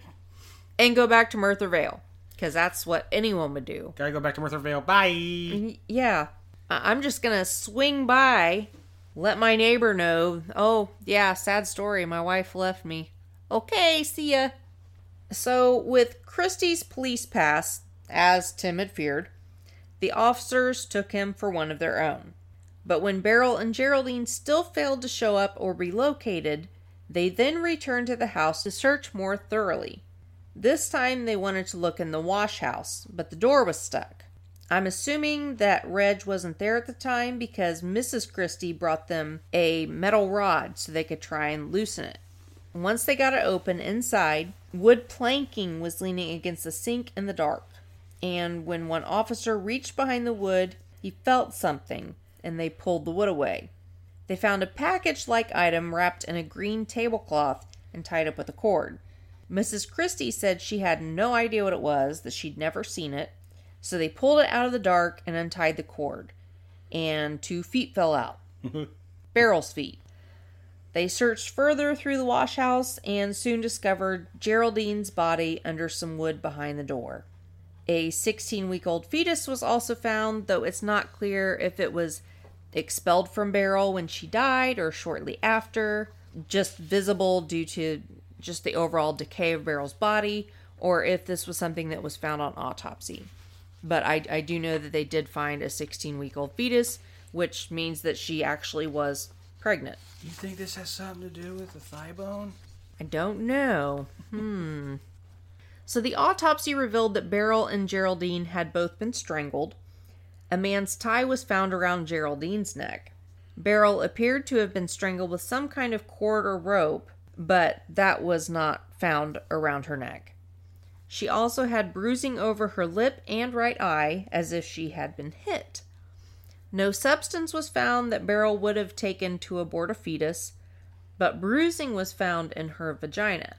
And go back to Merthyr Vale. Because that's what anyone would do. Gotta go back to Merthyr Vale. Bye. Yeah. I'm just to swing by, let my neighbor know, oh, yeah, sad story. My wife left me. Okay, see ya. So, with Christie's police pass, as Tim had feared, the officers took him for one of their own. But when Beryl and Geraldine still failed to show up or be located, they then returned to the house to search more thoroughly. This time they wanted to look in the wash house, but the door was stuck. I'm assuming that Reg wasn't there at the time because Mrs. Christie brought them a metal rod so they could try and loosen it. Once they got it open inside, wood planking was leaning against the sink in the dark. And when one officer reached behind the wood, he felt something and they pulled the wood away. They found a package like item wrapped in a green tablecloth and tied up with a cord. Mrs. Christie said she had no idea what it was, that she'd never seen it, so they pulled it out of the dark and untied the cord. And two feet fell out. Beryl's feet. They searched further through the wash house and soon discovered Geraldine's body under some wood behind the door. A 16 week old fetus was also found, though it's not clear if it was expelled from Beryl when she died or shortly after, just visible due to just the overall decay of Beryl's body, or if this was something that was found on autopsy. But I, I do know that they did find a 16 week old fetus, which means that she actually was pregnant. You think this has something to do with the thigh bone? I don't know. Hmm. So the autopsy revealed that Beryl and Geraldine had both been strangled. A man's tie was found around Geraldine's neck. Beryl appeared to have been strangled with some kind of cord or rope, but that was not found around her neck. She also had bruising over her lip and right eye, as if she had been hit. No substance was found that Beryl would have taken to abort a fetus, but bruising was found in her vagina.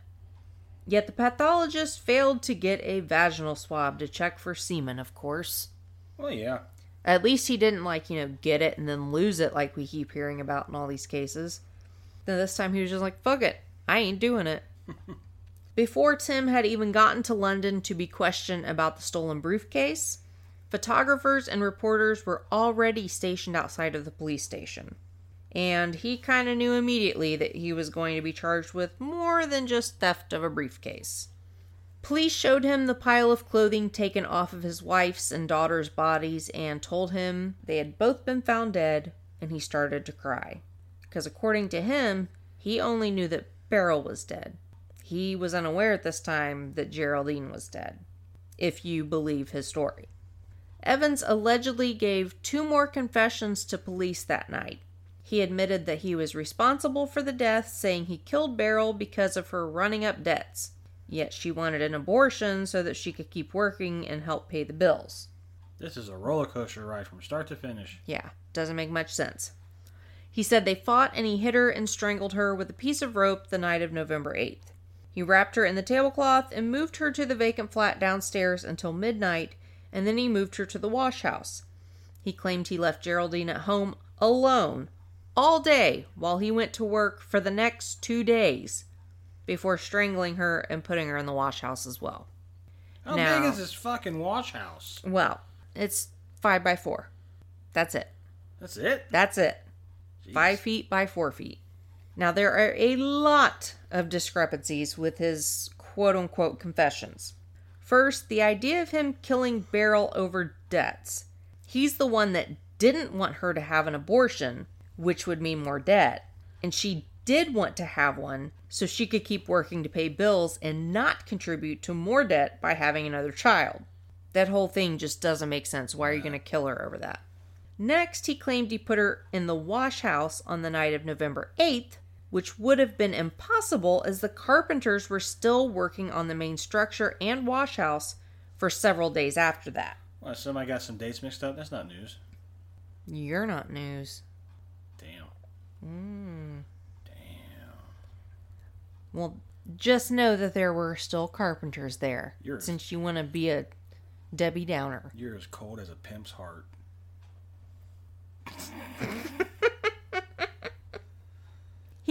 Yet the pathologist failed to get a vaginal swab to check for semen, of course. Well, yeah. At least he didn't, like, you know, get it and then lose it like we keep hearing about in all these cases. Then this time he was just like, fuck it, I ain't doing it. Before Tim had even gotten to London to be questioned about the stolen briefcase, photographers and reporters were already stationed outside of the police station. and he kind of knew immediately that he was going to be charged with more than just theft of a briefcase. Police showed him the pile of clothing taken off of his wife's and daughter's bodies and told him they had both been found dead, and he started to cry. Because according to him, he only knew that Beryl was dead. He was unaware at this time that Geraldine was dead, if you believe his story. Evans allegedly gave two more confessions to police that night. He admitted that he was responsible for the death, saying he killed Beryl because of her running up debts. Yet she wanted an abortion so that she could keep working and help pay the bills. This is a roller coaster ride from start to finish. Yeah, doesn't make much sense. He said they fought and he hit her and strangled her with a piece of rope the night of November 8th. He wrapped her in the tablecloth and moved her to the vacant flat downstairs until midnight, and then he moved her to the wash house. He claimed he left Geraldine at home alone all day while he went to work for the next two days before strangling her and putting her in the wash house as well. How Now- big is this fucking wash house? Well, it's five by four. That's it. That's it. That's it. Jeez. Five feet by four feet. Now, there are a lot of discrepancies with his quote unquote confessions. First, the idea of him killing Beryl over debts. He's the one that didn't want her to have an abortion, which would mean more debt. And she did want to have one so she could keep working to pay bills and not contribute to more debt by having another child. That whole thing just doesn't make sense. Why are you going to kill her over that? Next, he claimed he put her in the wash house on the night of November 8th, which would have been impossible as the carpenters were still working on the main structure and wash house for several days after that. Well, somebody got some dates mixed up. That's not news. You're not news. Damn. Hmm. Damn. Well, just know that there were still carpenters there, You're- since you want to be a Debbie Downer. You're as cold as a pimp's heart.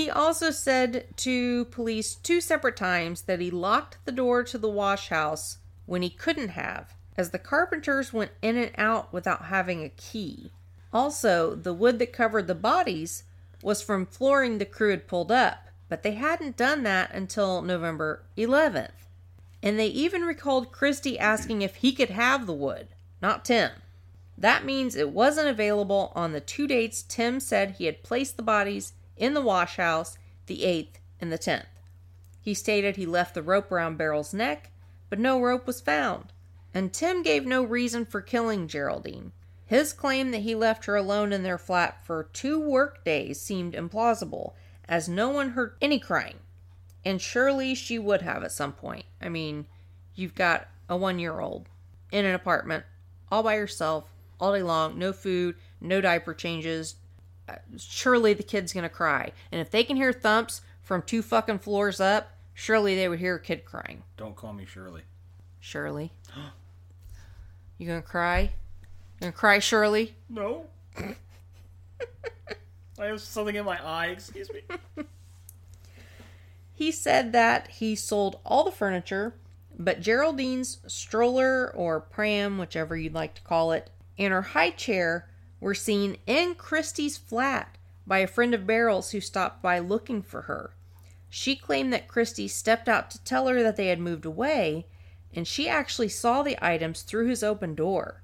He also said to police two separate times that he locked the door to the wash house when he couldn't have, as the carpenters went in and out without having a key. Also, the wood that covered the bodies was from flooring the crew had pulled up, but they hadn't done that until November 11th. And they even recalled Christie asking if he could have the wood, not Tim. That means it wasn't available on the two dates Tim said he had placed the bodies in the wash house, the 8th and the 10th. He stated he left the rope around Beryl's neck, but no rope was found. And Tim gave no reason for killing Geraldine. His claim that he left her alone in their flat for two work days seemed implausible, as no one heard any crying. And surely she would have at some point. I mean, you've got a one year old in an apartment all by yourself all day long, no food, no diaper changes. Uh, Surely the kid's gonna cry. And if they can hear thumps from two fucking floors up, surely they would hear a kid crying. Don't call me Shirley. Shirley. You gonna cry? You gonna cry, Shirley? No. I have something in my eye. Excuse me. He said that he sold all the furniture, but Geraldine's stroller or pram, whichever you'd like to call it, and her high chair were seen in Christie's flat by a friend of Beryl's who stopped by looking for her. She claimed that Christie stepped out to tell her that they had moved away, and she actually saw the items through his open door.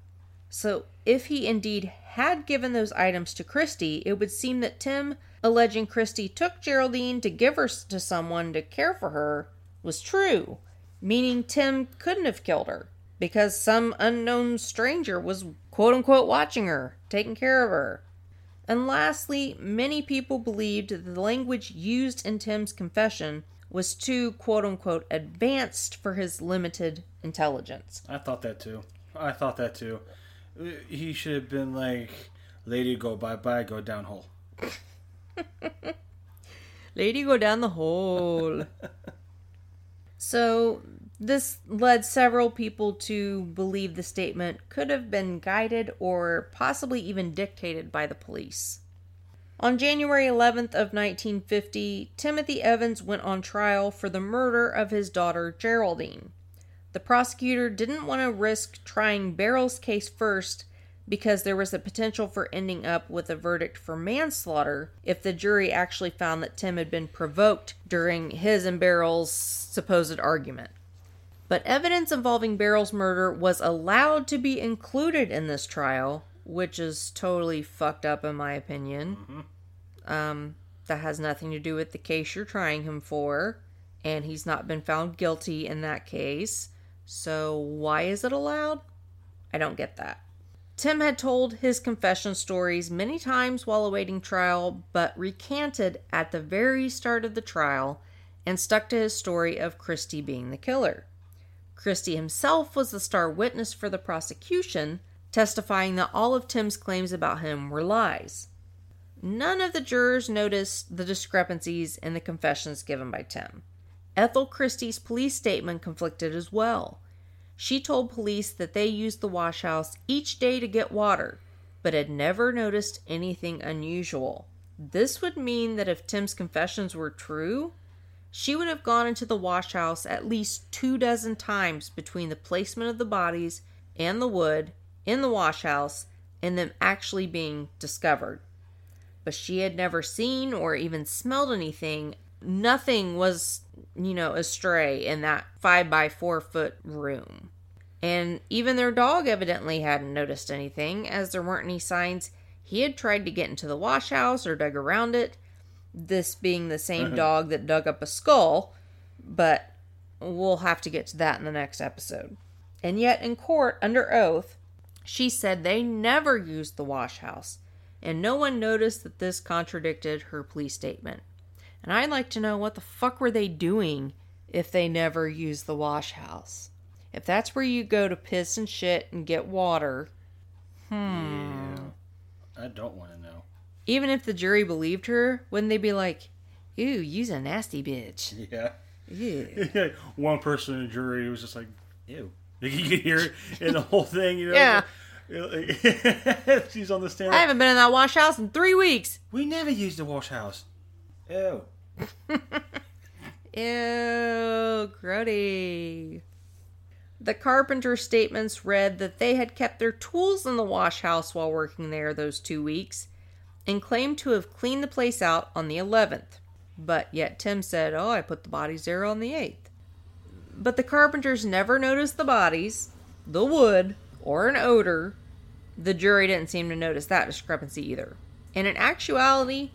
So, if he indeed had given those items to Christie, it would seem that Tim, alleging Christie took Geraldine to give her to someone to care for her, was true, meaning Tim couldn't have killed her because some unknown stranger was quote unquote watching her, taking care of her. And lastly, many people believed that the language used in Tim's confession was too quote unquote advanced for his limited intelligence. I thought that too. I thought that too. He should have been like, "Lady, go bye bye, go down hole." Lady go down the hole. so, this led several people to believe the statement could have been guided or possibly even dictated by the police. On January 11th of 1950, Timothy Evans went on trial for the murder of his daughter Geraldine. The prosecutor didn't want to risk trying Beryl's case first because there was a potential for ending up with a verdict for manslaughter if the jury actually found that Tim had been provoked during his and Beryl's supposed argument. But evidence involving Beryl's murder was allowed to be included in this trial, which is totally fucked up in my opinion. Um, that has nothing to do with the case you're trying him for, and he's not been found guilty in that case. So why is it allowed? I don't get that. Tim had told his confession stories many times while awaiting trial, but recanted at the very start of the trial and stuck to his story of Christie being the killer. Christie himself was the star witness for the prosecution, testifying that all of Tim's claims about him were lies. None of the jurors noticed the discrepancies in the confessions given by Tim. Ethel Christie's police statement conflicted as well. She told police that they used the wash house each day to get water, but had never noticed anything unusual. This would mean that if Tim's confessions were true, she would have gone into the wash house at least two dozen times between the placement of the bodies and the wood in the wash house and them actually being discovered. But she had never seen or even smelled anything. Nothing was, you know, astray in that five by four foot room. And even their dog evidently hadn't noticed anything, as there weren't any signs he had tried to get into the wash house or dug around it. This being the same dog that dug up a skull, but we'll have to get to that in the next episode. And yet, in court, under oath, she said they never used the wash house, and no one noticed that this contradicted her police statement. And I'd like to know what the fuck were they doing if they never used the wash house? If that's where you go to piss and shit and get water, Hmm I don't want to know. Even if the jury believed her, wouldn't they be like, "Ooh, you's a nasty bitch." Yeah. Ew. One person in the jury was just like, ew. You could hear it in the whole thing, you know? Yeah. She's on the stand. I haven't been in that wash house in three weeks. we never used the wash house. Ew. Ew, grody. The carpenter's statements read that they had kept their tools in the wash house while working there those two weeks and claimed to have cleaned the place out on the 11th. But yet Tim said, Oh, I put the bodies there on the 8th. But the carpenters never noticed the bodies, the wood, or an odor. The jury didn't seem to notice that discrepancy either. And in actuality,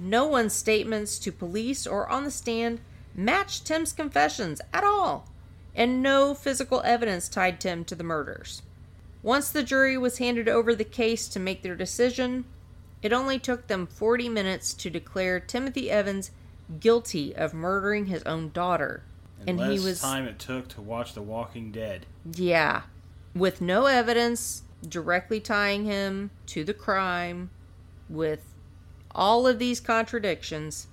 no one's statements to police or on the stand matched Tim's confessions at all, and no physical evidence tied Tim to the murders. Once the jury was handed over the case to make their decision, it only took them 40 minutes to declare Timothy Evans guilty of murdering his own daughter. And Less he was time it took to watch The Walking Dead. yeah, with no evidence directly tying him to the crime, with all of these contradictions,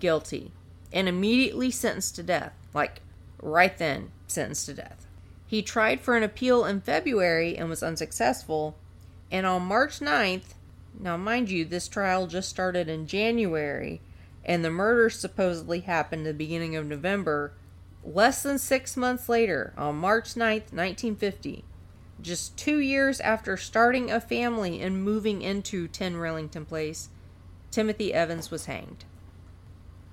guilty, and immediately sentenced to death. Like, right then, sentenced to death. He tried for an appeal in February and was unsuccessful, and on March 9th, now mind you, this trial just started in January, and the murder supposedly happened at the beginning of November. Less than six months later, on March 9th, 1950, just two years after starting a family and moving into 10 Rillington Place, Timothy Evans was hanged.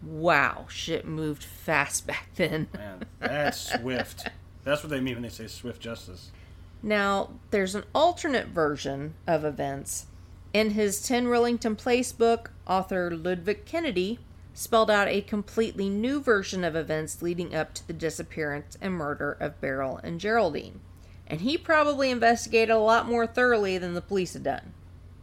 Wow, shit moved fast back then. Man, that's swift. That's what they mean when they say swift justice. Now, there's an alternate version of events. In his 10 Rillington Place book, author Ludovic Kennedy spelled out a completely new version of events leading up to the disappearance and murder of Beryl and Geraldine. And he probably investigated a lot more thoroughly than the police had done.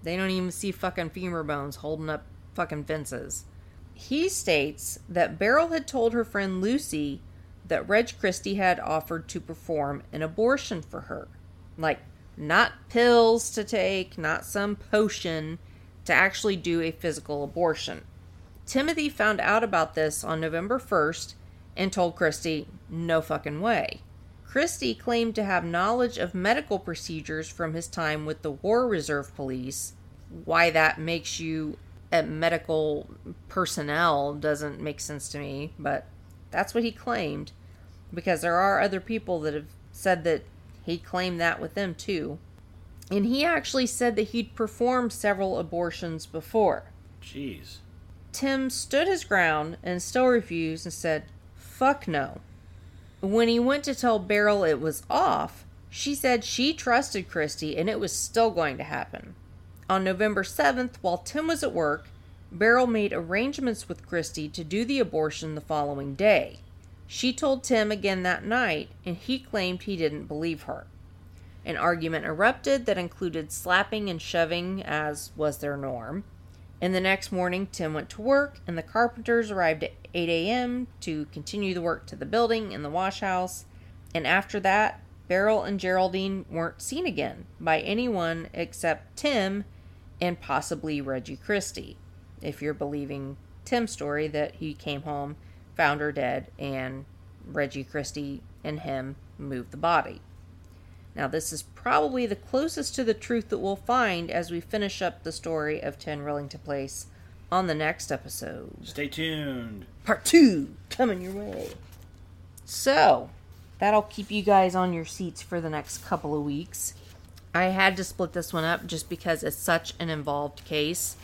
They don't even see fucking femur bones holding up fucking fences. He states that Beryl had told her friend Lucy that Reg Christie had offered to perform an abortion for her. Like, not pills to take, not some potion, to actually do a physical abortion. Timothy found out about this on November 1st and told Christie, no fucking way. Christie claimed to have knowledge of medical procedures from his time with the War Reserve Police. Why that makes you a medical personnel doesn't make sense to me, but that's what he claimed. Because there are other people that have said that he claimed that with them too. And he actually said that he'd performed several abortions before. Jeez. Tim stood his ground and still refused and said, fuck no. When he went to tell Beryl it was off, she said she trusted Christie and it was still going to happen. On November 7th, while Tim was at work, Beryl made arrangements with Christie to do the abortion the following day. She told Tim again that night, and he claimed he didn't believe her. An argument erupted that included slapping and shoving, as was their norm. And the next morning, Tim went to work, and the carpenters arrived at 8 a.m. to continue the work to the building and the wash house. And after that, Beryl and Geraldine weren't seen again by anyone except Tim and possibly Reggie Christie, if you're believing Tim's story that he came home, found her dead, and Reggie Christie and him moved the body. Now, this is probably the closest to the truth that we'll find as we finish up the story of 10 Rillington Place on the next episode. Stay tuned. Part 2 coming your way. So, that'll keep you guys on your seats for the next couple of weeks. I had to split this one up just because it's such an involved case.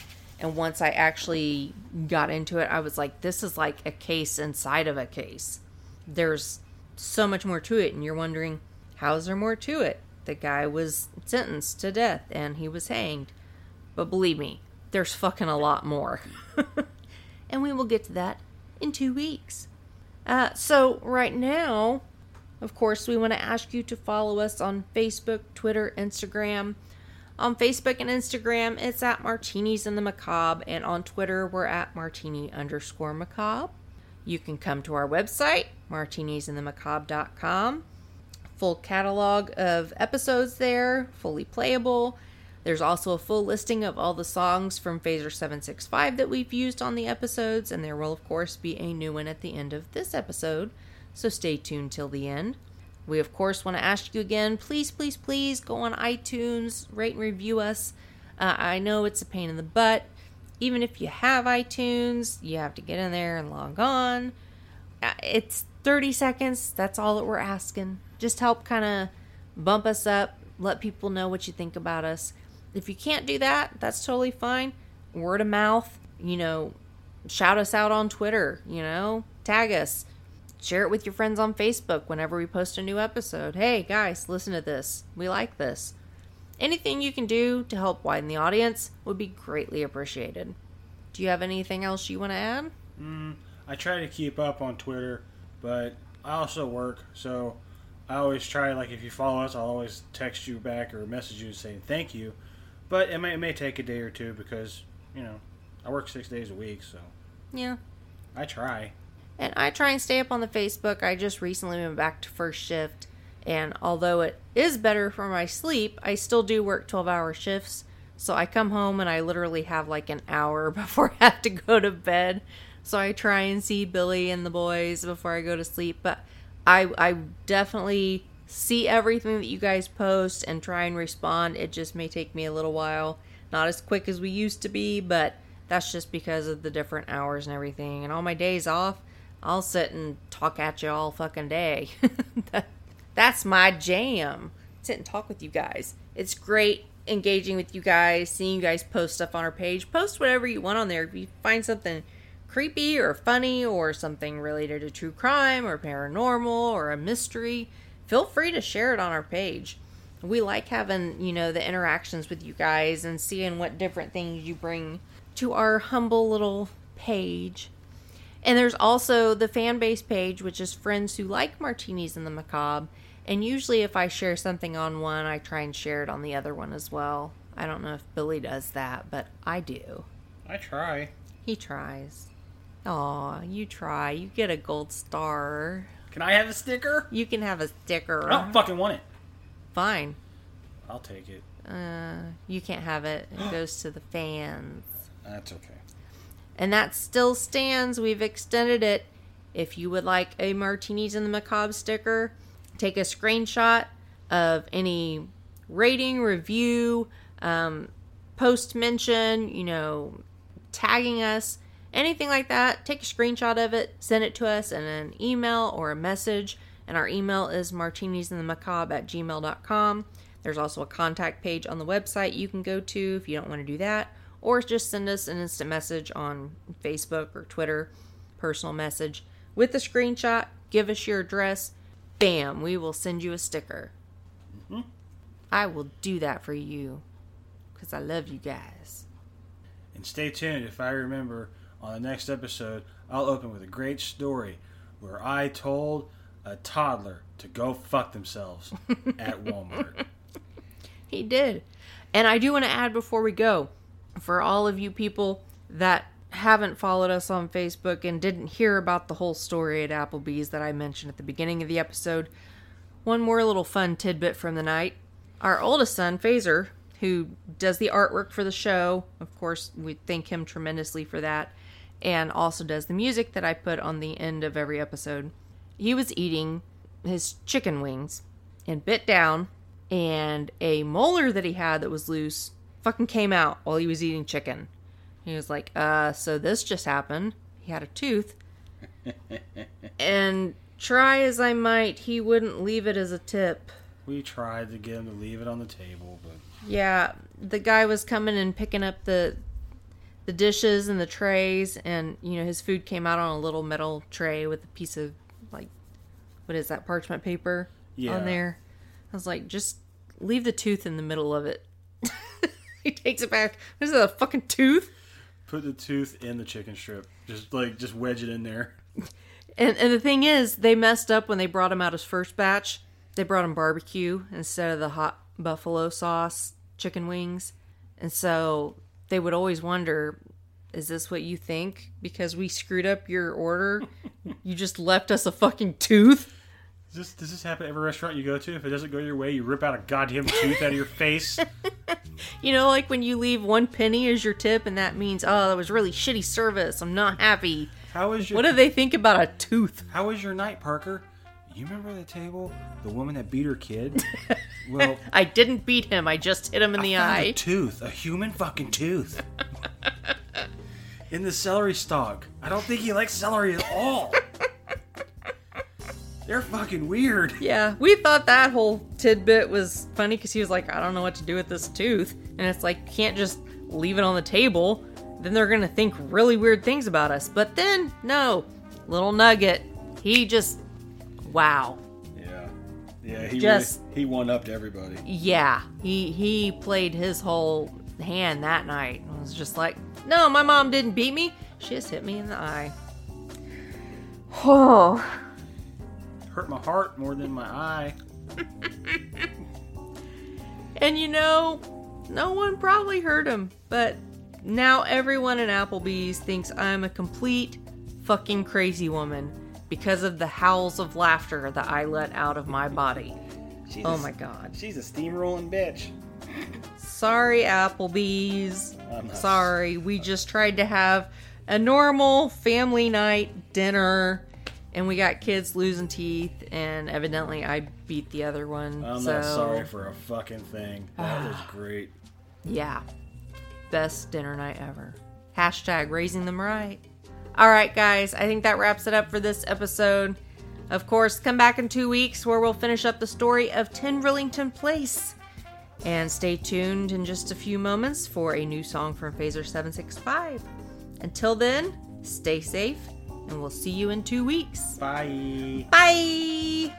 And once I actually got into it, I was like, this is like a case inside of a case. There's so much more to it, and you're wondering, how's there more to it? The guy was sentenced to death and he was hanged. But believe me, there's fucking a lot more. and we will get to that in two weeks. Uh, so, right now, of course, we want to ask you to follow us on Facebook, Twitter, Instagram. On Facebook and Instagram, it's at Martinis in the Macabre, and on Twitter, we're at Martini underscore Macabre. You can come to our website, martinisinthemacabre.com. Full catalog of episodes there, fully playable. There's also a full listing of all the songs from Phaser 765 that we've used on the episodes, and there will, of course, be a new one at the end of this episode, so stay tuned till the end. We, of course, want to ask you again please, please, please go on iTunes, rate and review us. Uh, I know it's a pain in the butt. Even if you have iTunes, you have to get in there and log on. Uh, It's 30 seconds. That's all that we're asking. Just help kind of bump us up, let people know what you think about us. If you can't do that, that's totally fine. Word of mouth, you know, shout us out on Twitter, you know, tag us. Share it with your friends on Facebook whenever we post a new episode. Hey, guys, listen to this. We like this. Anything you can do to help widen the audience would be greatly appreciated. Do you have anything else you want to add? Mm, I try to keep up on Twitter, but I also work, so I always try. Like, if you follow us, I'll always text you back or message you saying thank you. But it may, it may take a day or two because you know I work six days a week, so Yeah. I try. And I try and stay up on the Facebook. I just recently went back to first shift. And although it is better for my sleep, I still do work 12 hour shifts. So I come home and I literally have like an hour before I have to go to bed. So I try and see Billy and the boys before I go to sleep. But I, I definitely see everything that you guys post and try and respond. It just may take me a little while. Not as quick as we used to be, but that's just because of the different hours and everything. And all my days off, I'll sit and talk at you all fucking day. That- that's my jam. Sit and talk with you guys. It's great engaging with you guys, seeing you guys post stuff on our page. Post whatever you want on there. If you find something creepy or funny or something related to true crime or paranormal or a mystery, feel free to share it on our page. We like having, you know, the interactions with you guys and seeing what different things you bring to our humble little page. And there's also the fan base page, which is friends who like martinis and the macabre. And usually, if I share something on one, I try and share it on the other one as well. I don't know if Billy does that, but I do. I try. He tries. Aw, you try. You get a gold star. Can I have a sticker? You can have a sticker. I don't fucking want it. Fine. I'll take it. Uh, you can't have it. It goes to the fans. That's okay. And that still stands. We've extended it. If you would like a Martinis in the Macabre sticker, take a screenshot of any rating, review, um, post mention, you know, tagging us, anything like that. Take a screenshot of it, send it to us in an email or a message. And our email is martinisinthemacabre at gmail.com. There's also a contact page on the website you can go to if you don't want to do that, or just send us an instant message on Facebook or Twitter, personal message with a screenshot. Give us your address. Bam, we will send you a sticker. Mm-hmm. I will do that for you because I love you guys. And stay tuned. If I remember, on the next episode, I'll open with a great story where I told a toddler to go fuck themselves at Walmart. He did. And I do want to add before we go for all of you people that haven't followed us on Facebook and didn't hear about the whole story at Applebee's that I mentioned at the beginning of the episode, one more little fun tidbit from the night. Our oldest son, Phaser, who does the artwork for the show, of course, we thank him tremendously for that, and also does the music that I put on the end of every episode. He was eating his chicken wings and bit down, and a molar that he had that was loose fucking came out while he was eating chicken. He was like, uh, so this just happened. He had a tooth. and try as I might, he wouldn't leave it as a tip. We tried to get him to leave it on the table, but Yeah, the guy was coming and picking up the the dishes and the trays and you know his food came out on a little metal tray with a piece of like what is that parchment paper Yeah. on there. I was like just leave the tooth in the middle of it. He takes it back. This is a fucking tooth? put the tooth in the chicken strip. Just like just wedge it in there. And and the thing is, they messed up when they brought him out his first batch. They brought him barbecue instead of the hot buffalo sauce chicken wings. And so they would always wonder, is this what you think? Because we screwed up your order, you just left us a fucking tooth. Does this, does this happen at every restaurant you go to? If it doesn't go your way, you rip out a goddamn tooth out of your face. You know, like when you leave one penny as your tip, and that means, oh, that was really shitty service. I'm not happy. How is your What do they think about a tooth? How was your night, Parker? You remember the table? The woman that beat her kid? well, I didn't beat him. I just hit him in the I found eye. a tooth, a human fucking tooth. In the celery stalk. I don't think he likes celery at all. They're fucking weird. Yeah, we thought that whole tidbit was funny because he was like, I don't know what to do with this tooth. And it's like, you can't just leave it on the table. Then they're going to think really weird things about us. But then, no. Little Nugget, he just, wow. Yeah. Yeah, he Just- really, he won up to everybody. Yeah, he, he played his whole hand that night. It was just like, no, my mom didn't beat me. She just hit me in the eye. Oh. Hurt my heart more than my eye. And you know, no one probably heard him, but now everyone in Applebee's thinks I'm a complete fucking crazy woman because of the howls of laughter that I let out of my body. She's Oh a- my god. She's a steamrolling bitch. Sorry, Applebee's. I'm not- Sorry, we just tried to have a normal family night dinner. And we got kids losing teeth, and evidently I beat the other one. I'm so not sorry for a fucking thing. That was ah. great. Yeah. Best dinner night ever. Hashtag raising them right. All right, guys. I think that wraps it up for this episode. Of course, come back in two weeks where we'll finish up the story of 10 Rillington Place. And stay tuned in just a few moments for a new song from Phaser 765. Until then, stay safe, and we'll see you in two weeks. Bye. Bye!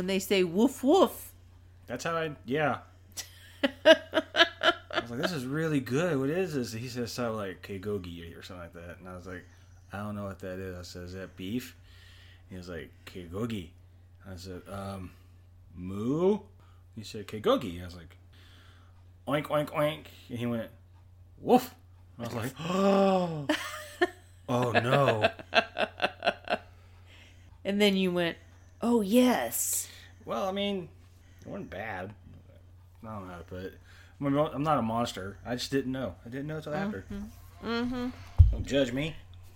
When they say woof woof. That's how I. Yeah. I was like, this is really good. What is this? He says something like kegogi or something like that, and I was like, I don't know what that is. I said, is that beef? He was like, kegogi. I said, um, moo. He said, kegogi. I was like, oink oink oink, and he went, woof. I was like, oh, oh no. And then you went, oh, yes. Well, I mean, it wasn't bad. I don't know how to put it. I mean, I'm not a monster. I just didn't know. I didn't know until after. Mm-hmm. Don't judge me.